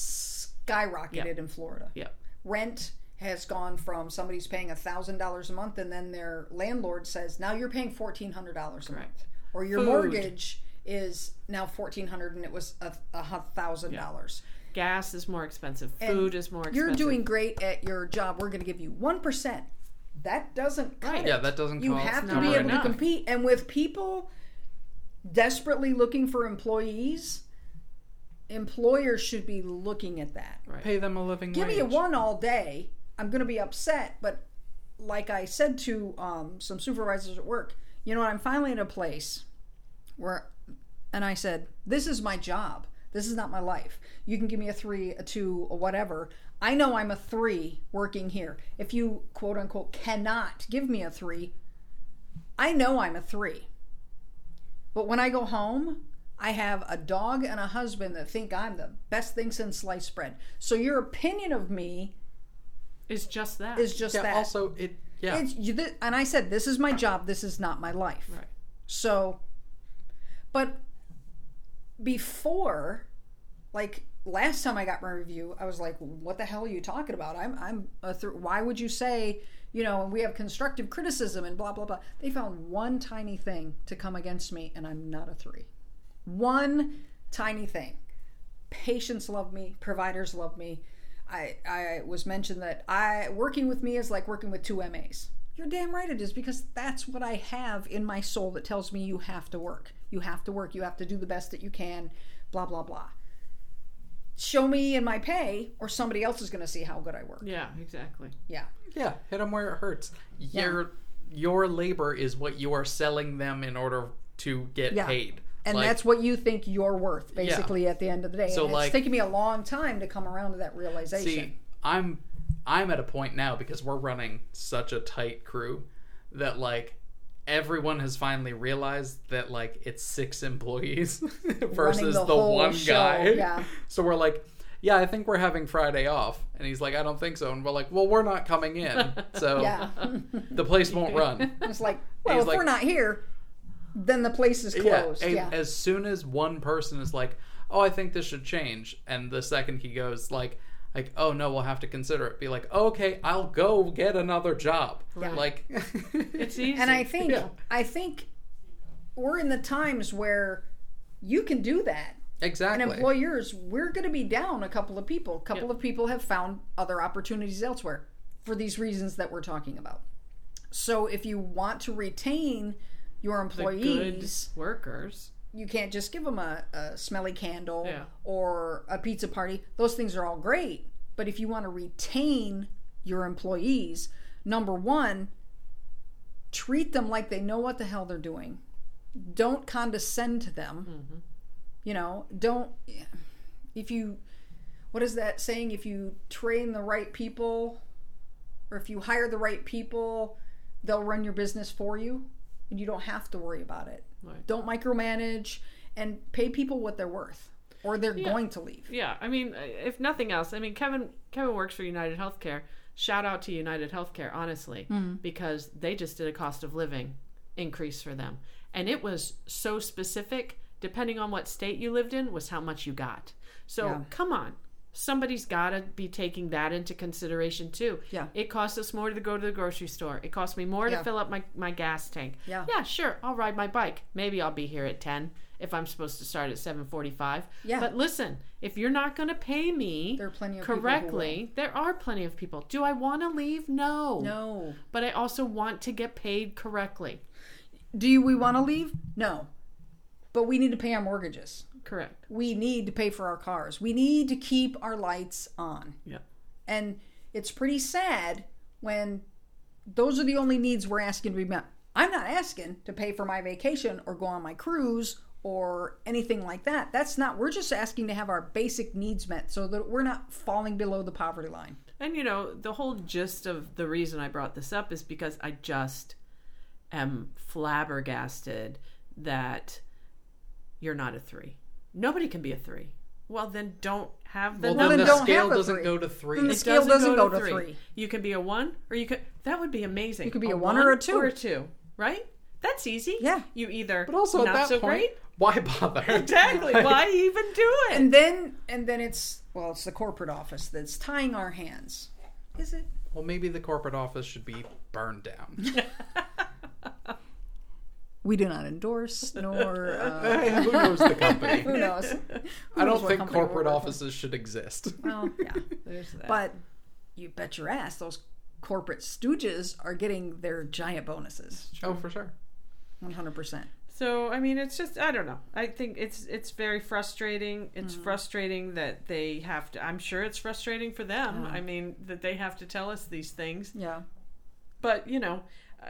skyrocketed Yeah. in Florida. Yep. rent has gone from somebody's paying thousand dollars a month and then their landlord says now you're paying fourteen hundred dollars a month or your Food. mortgage is now fourteen hundred and it was a, a thousand dollars Gas is more expensive. And Food is more expensive. you're doing great at your job we're going to give you one percent that doesn't cut Right. it. yeah, that doesn't you have to be able enough. to compete and with people desperately looking for employees employers should be looking at that pay them a living give wage. me a one all day i'm going to be upset but like i said to um, some supervisors at work you know what i'm finally in a place where and i said this is my job. This is not my life. You can give me a three a two or whatever. I know i'm a three working here. If you quote unquote cannot give me a three i know i'm a three. But when i go home I have a dog and a husband that think I'm the best thing since sliced bread. So your opinion of me is just that. is just Yeah, that. also, it, yeah. It's you, th- and I said this is my job. This is not my life. right. So, but before, like last time I got my review, I was like, "What the hell are you talking about? I'm, I'm a th- why would you say, you know, we have constructive criticism and blah blah blah." They found one tiny thing to come against me, and I'm not a three. One tiny thing. Patients love me. Providers love me. I, I was mentioned that I working with me is like working with two MAs. You're damn right it is because that's what I have in my soul that tells me you have to work. You have to work. You have to do the best that you can, blah, blah, blah. Show me in my pay, or somebody else is going to see how good I work. Yeah, exactly. Yeah. Yeah, hit them where it hurts. Your your labor is what you are selling them in order to get Yeah. paid. And Like, that's what you think you're worth, basically, at the end of the day. So, and like- it's taken me a long time to come around to that realization. see, I'm I'm at a point now because we're running such a tight crew that like everyone has finally realized that like it's six employees *laughs* versus the the, one show, guy. yeah. *laughs* So we're like, yeah, I think we're having Friday off. And he's like, I don't think so. And we're like, well, we're not coming in. *laughs* So yeah. the place won't run. it's like, well, if like- we're not here, then the place is Yeah, closed. and Yeah. As soon as one person is like, "Oh, I think this should change," and the second he goes like, "Like, oh no, we'll have to consider it," be like, "Okay, I'll go get another job." Yeah. Like, *laughs* It's *laughs* easy. And I think Yeah. I think we're in the times where you can do that. exactly. And employers, we're going to be down a couple of people. A couple of people have found other opportunities elsewhere for these reasons that we're talking about. So if you want to retain your employees, workers. you can't just give them a, a smelly candle Yeah. or a pizza party. Those things are all great. But if you want to retain your employees, number one, treat them like they know what the hell they're doing. Don't condescend to them. Mm-hmm. You know, don't. If you, what is that saying? If you train the right people, or if you hire the right people, they'll run your business for you, and you don't have to worry about it. Right. Don't micromanage and pay people what they're worth, or they're going to leave. Yeah, I mean, if nothing else, I mean, Kevin Kevin works for United Healthcare. Shout out to United Healthcare, honestly, hmm. because they just did a cost of living increase for them, and it was so specific. Depending on what state you lived in, was how much you got. So Yeah. come on, somebody's got to be taking that into consideration too. Yeah. it costs us more to go to the grocery store. It costs me more Yeah. to fill up my my gas tank. Yeah. yeah, sure, I'll ride my bike. Maybe I'll be here at ten if I'm supposed to start at seven forty-five. Yeah. but listen, if you're not going to pay me There are plenty of correctly, there are plenty of people. Do I want to leave? No. No. But I also want to get paid correctly. Do we want to leave? No. But we need to pay our mortgages. Correct. We need to pay for our cars. We need to keep our lights on. Yeah. And it's pretty sad when those are the only needs we're asking to be met. I'm not asking to pay for my vacation or go on my cruise or anything like that. That's not, we're just asking to have our basic needs met so that we're not falling below the poverty line. And you know, the whole gist of the reason I brought this up is because I just am flabbergasted that you're not a three. Nobody can be a three. Well, then don't have the well, number. then then the scale doesn't go to three. Then the It scale doesn't go to three. three. You can be a one, or you could. That would be amazing. You could be a one or a two. or a two, right? That's easy. Yeah. You either. but also not at that so point, great. why bother? *laughs* *laughs* Exactly. Like, Why even do it? And then, and then it's, well, it's the corporate office that's tying our hands. Is it? Well, maybe the corporate office should be burned down. *laughs* We do not endorse, nor *laughs* uh, Hey, Who knows the company? *laughs* who knows. *laughs* Who I don't what think corporate offices should exist. Well, yeah, There's that. but you bet your ass those corporate stooges are getting their giant bonuses, oh, for sure. one hundred percent. So I mean, it's just I don't know. I think it's it's very frustrating. It's Mm-hmm. frustrating that they have to. I'm sure it's frustrating for them. I mean, that they have to tell us these things. Yeah, But you know,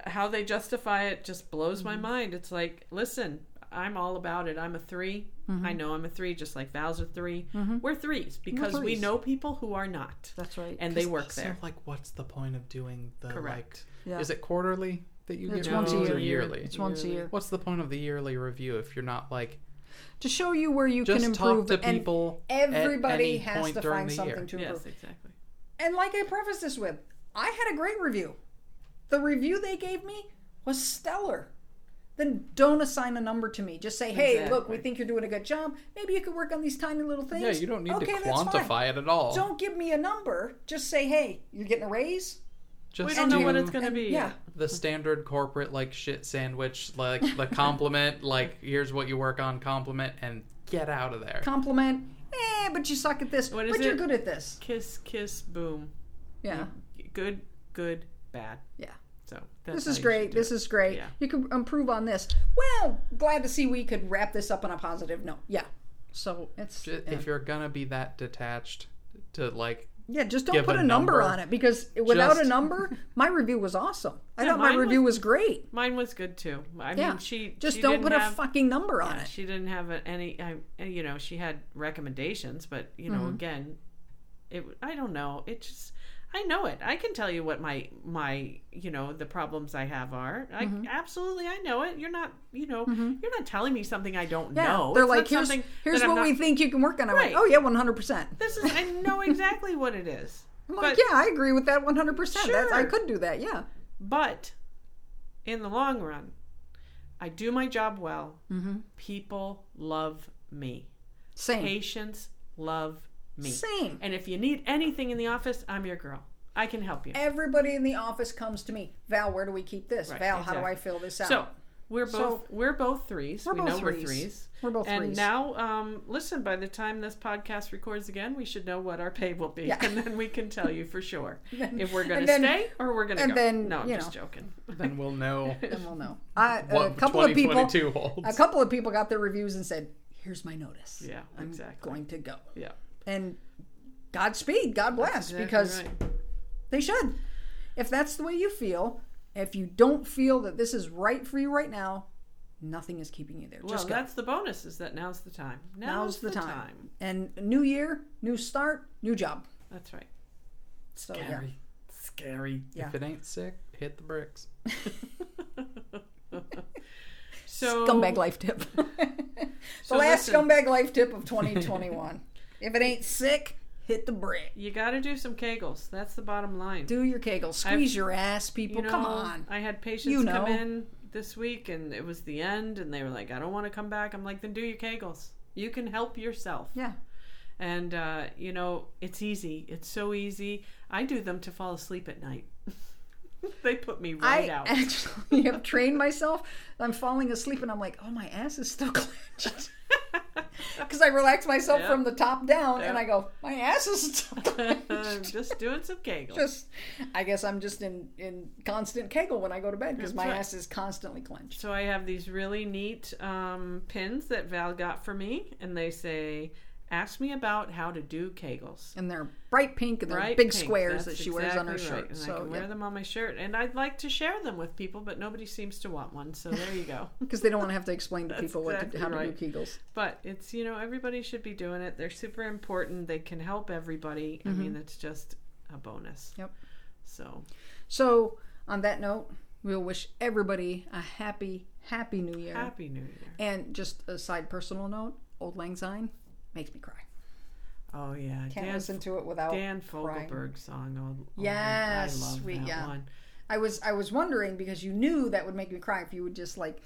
how they justify it just blows Mm-hmm. my mind. It's like, listen, I'm all about it. I'm a 3 Mm-hmm. I know I'm a three, just like Val's a 3 We're threes because we threes. know people who are not, that's right. and they work Also, there. like, what's the point of doing the Correct. like? Yeah. Is it quarterly that you It's get once a year. or yearly? it's once a year What's the point of the yearly review if you're not like to show you where you just can talk improve. to and people? at everybody any has point to find something year? to improve. Yes, exactly. And like I prefaced this with, I had a great review. The review they gave me was stellar. Then don't assign a number to me. Just say, hey, look, we think you're doing a good job. Maybe you could work on these tiny little things. Yeah, you don't need okay, to quantify it at all. Don't give me a number. Just say, hey, you're getting a raise. Just We don't know what it's going to and- be. yeah. the standard corporate like shit sandwich, like the compliment, *laughs* like here's what you work on, compliment, and get out of there. Compliment. Eh, but you suck at this. What is but you're good at this. Kiss, kiss, boom. Yeah. Good, good, bad. Yeah. So that's This is great. This it. is great. Yeah. You can improve on this. Well, glad to see we could wrap this up on a positive note. Yeah. So it's Ju- yeah. If you're gonna be that detached to like, yeah, just don't put a a number, number. on it because without a number, my review was awesome. I Yeah, thought my review was, great. Mine was good too. I Yeah. mean, she Just she don't didn't put a fucking number on yeah, it. She didn't have any. I, you know, she had recommendations, but you Mm-hmm. know, again, it. I don't know. It just. I know it. I can tell you what my my you know the problems I have are. I Mm-hmm. absolutely I know it. You're not you know you're not telling me something I don't Yeah, know. they're It's like, here's here's what not- we think you can work on. I went, Right. oh yeah, one hundred percent. This is I know *laughs* exactly what it is. I'm but like, yeah, I agree with that one hundred percent. I could do that. Yeah. But in the long run, I do my job well. Mm-hmm. People love me. Same. Patients love me. Same. And if you need anything in the office, I'm your girl. I can help you. Everybody in the office comes to me. Val, where do we keep this? Right, Val, how do. I fill this out? So we're both So- we're both threes. We're we both know we're threes. threes. We're both and threes. now, um, listen. By the time this podcast records again, we should know what our pay will be, Yeah. *laughs* and then we can tell you for sure *laughs* Then- if we're going to stay or we're going to go. then, no, I'm just know. joking. *laughs* then we'll know then we'll know. I, a what couple of people, holds. a couple of people got their reviews and said, "Here's my notice. Yeah, I'm exactly. going to go." Yeah, And Godspeed, God bless, exactly because right. they should. If that's the way you feel, if you don't feel that this is right for you right now, nothing is keeping you there. Well, Just go. that's the bonus is that now's the time. Now's, Now's the time. And new year, new start, new job. That's right. So yeah. Scary. Scary. Yeah. If it ain't sick, hit the bricks. *laughs* So Scumbag life tip. *laughs* the So last listen. scumbag life tip of 2021. *laughs* if it ain't sick, hit the brick. You got to do some kegels. That's the bottom line. Do your kegels. Squeeze your ass, people. you know, Come on. I had patients You come know. in this week, and it was the end, and they were like, "I don't want to come back." I'm like, "Then do your kegels. You can help yourself." Yeah. And uh, you know, it's easy. It's so easy. I do them to fall asleep at night. *laughs* *laughs* they put me right I out. I actually have *laughs* trained myself. I'm falling asleep and I'm like, oh, my ass is still *laughs* clenched. Because I relax myself Yeah. from the top down and I go, my ass is still clenched. just doing some kegels. just, I guess I'm just in, in constant kegel when I go to bed because my right. ass is constantly clenched. So I have these really neat um, pins that Val got for me, and they say, "Ask me about how to do kegels." And they're bright pink and they're Bright big pink, squares that that's she wears on her right. shirt. And I can wear them on my shirt, and I'd like to share them with people, but nobody seems to want one. So there you go. *laughs* because they don't want to have to explain to *laughs* people what to, exactly how to right. do kegels. but it's you know everybody should be doing it. They're super important. They can help everybody. I mean, it's just a bonus. Mm-hmm. Yep. So So, on that note, we'll wish everybody a happy, happy new year. happy New Year. And just a side personal note, Auld Lang Syne makes me cry. Oh yeah, Can't Dan, listen to it without Dan crying. Fogelberg song. Oh, oh, Yes, I love we- that yeah. one. I was I was wondering because you knew that would make me cry if you would just like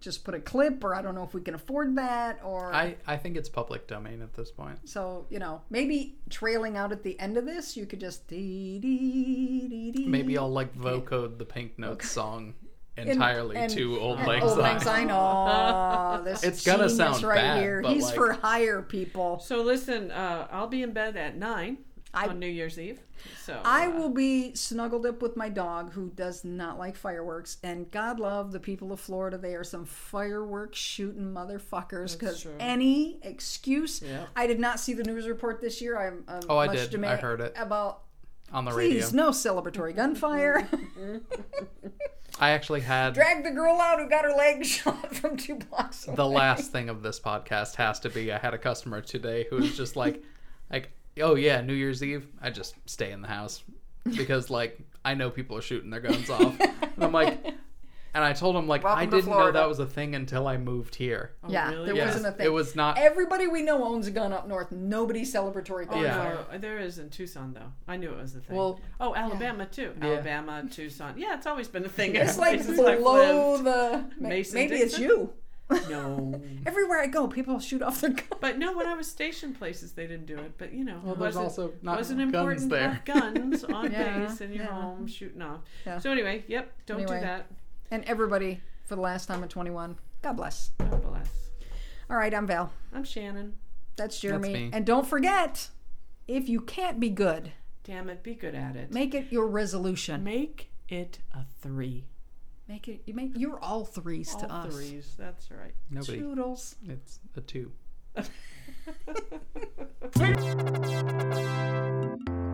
just put a clip or I don't know if we can afford that or I, I think it's public domain at this point. so you know maybe trailing out at the end of this you could just dee, dee, dee, dee, Maybe I'll like vocode the Pink Notes song and- *laughs* entirely and- to Old and Lang Auld Lang Syne. Syne. *laughs* Oh, this It's gonna genius sound right bad, here. He's like- for hire people. So listen, uh, I'll be in bed at nine I- on New Year's Eve. So I uh, will be snuggled up with my dog who does not like fireworks. And God love the people of Florida. They are some fireworks shooting motherfuckers because any excuse. Yeah. I did not see the news report this year. I'm, I'm Oh, I much did. I heard it. About on the please radio. no celebratory gunfire. *laughs* *laughs* I actually had Drag the girl out who got her leg *laughs* shot from two blocks away. the last thing of this podcast has to be I had a customer today who was just like *laughs* like oh yeah New Year's Eve I just stay in the house because like I know people are shooting their guns off and I'm like and I told him like Welcome I didn't know Florida. that was a thing until I moved here Oh, yeah, really? there Yeah. wasn't a thing. it was not Everybody we know owns a gun up north. Nobody celebratory Oh, gunfire. Yeah. no, there is in Tucson though. I knew it was a thing. Well, oh, Alabama too. Yeah. Alabama, Tucson. Yeah, it's always been a thing. It's *laughs* like places I've below lived. the. ma- Mason maybe it's Dixon? you. No, *laughs* Everywhere I go, people shoot off their guns. but no. When I was stationed places, they didn't do it. But you know, Well, it there's wasn't, also not wasn't guns important to there. have guns on *laughs* Yeah, base in your yeah. home shooting off. Yeah. So anyway, yep. Don't Anyway. do that. And everybody, for the last time at 21, God bless. God bless. All right, I'm Val. I'm Shannon. That's Jeremy. That's me. and don't forget, if you can't be good, Damn it, be good at it. make it your resolution. Make it a three. Make it. You make. You're all threes to All us. threes. That's right. Nobody. Toodles. It's a two. Tick *laughs* *laughs*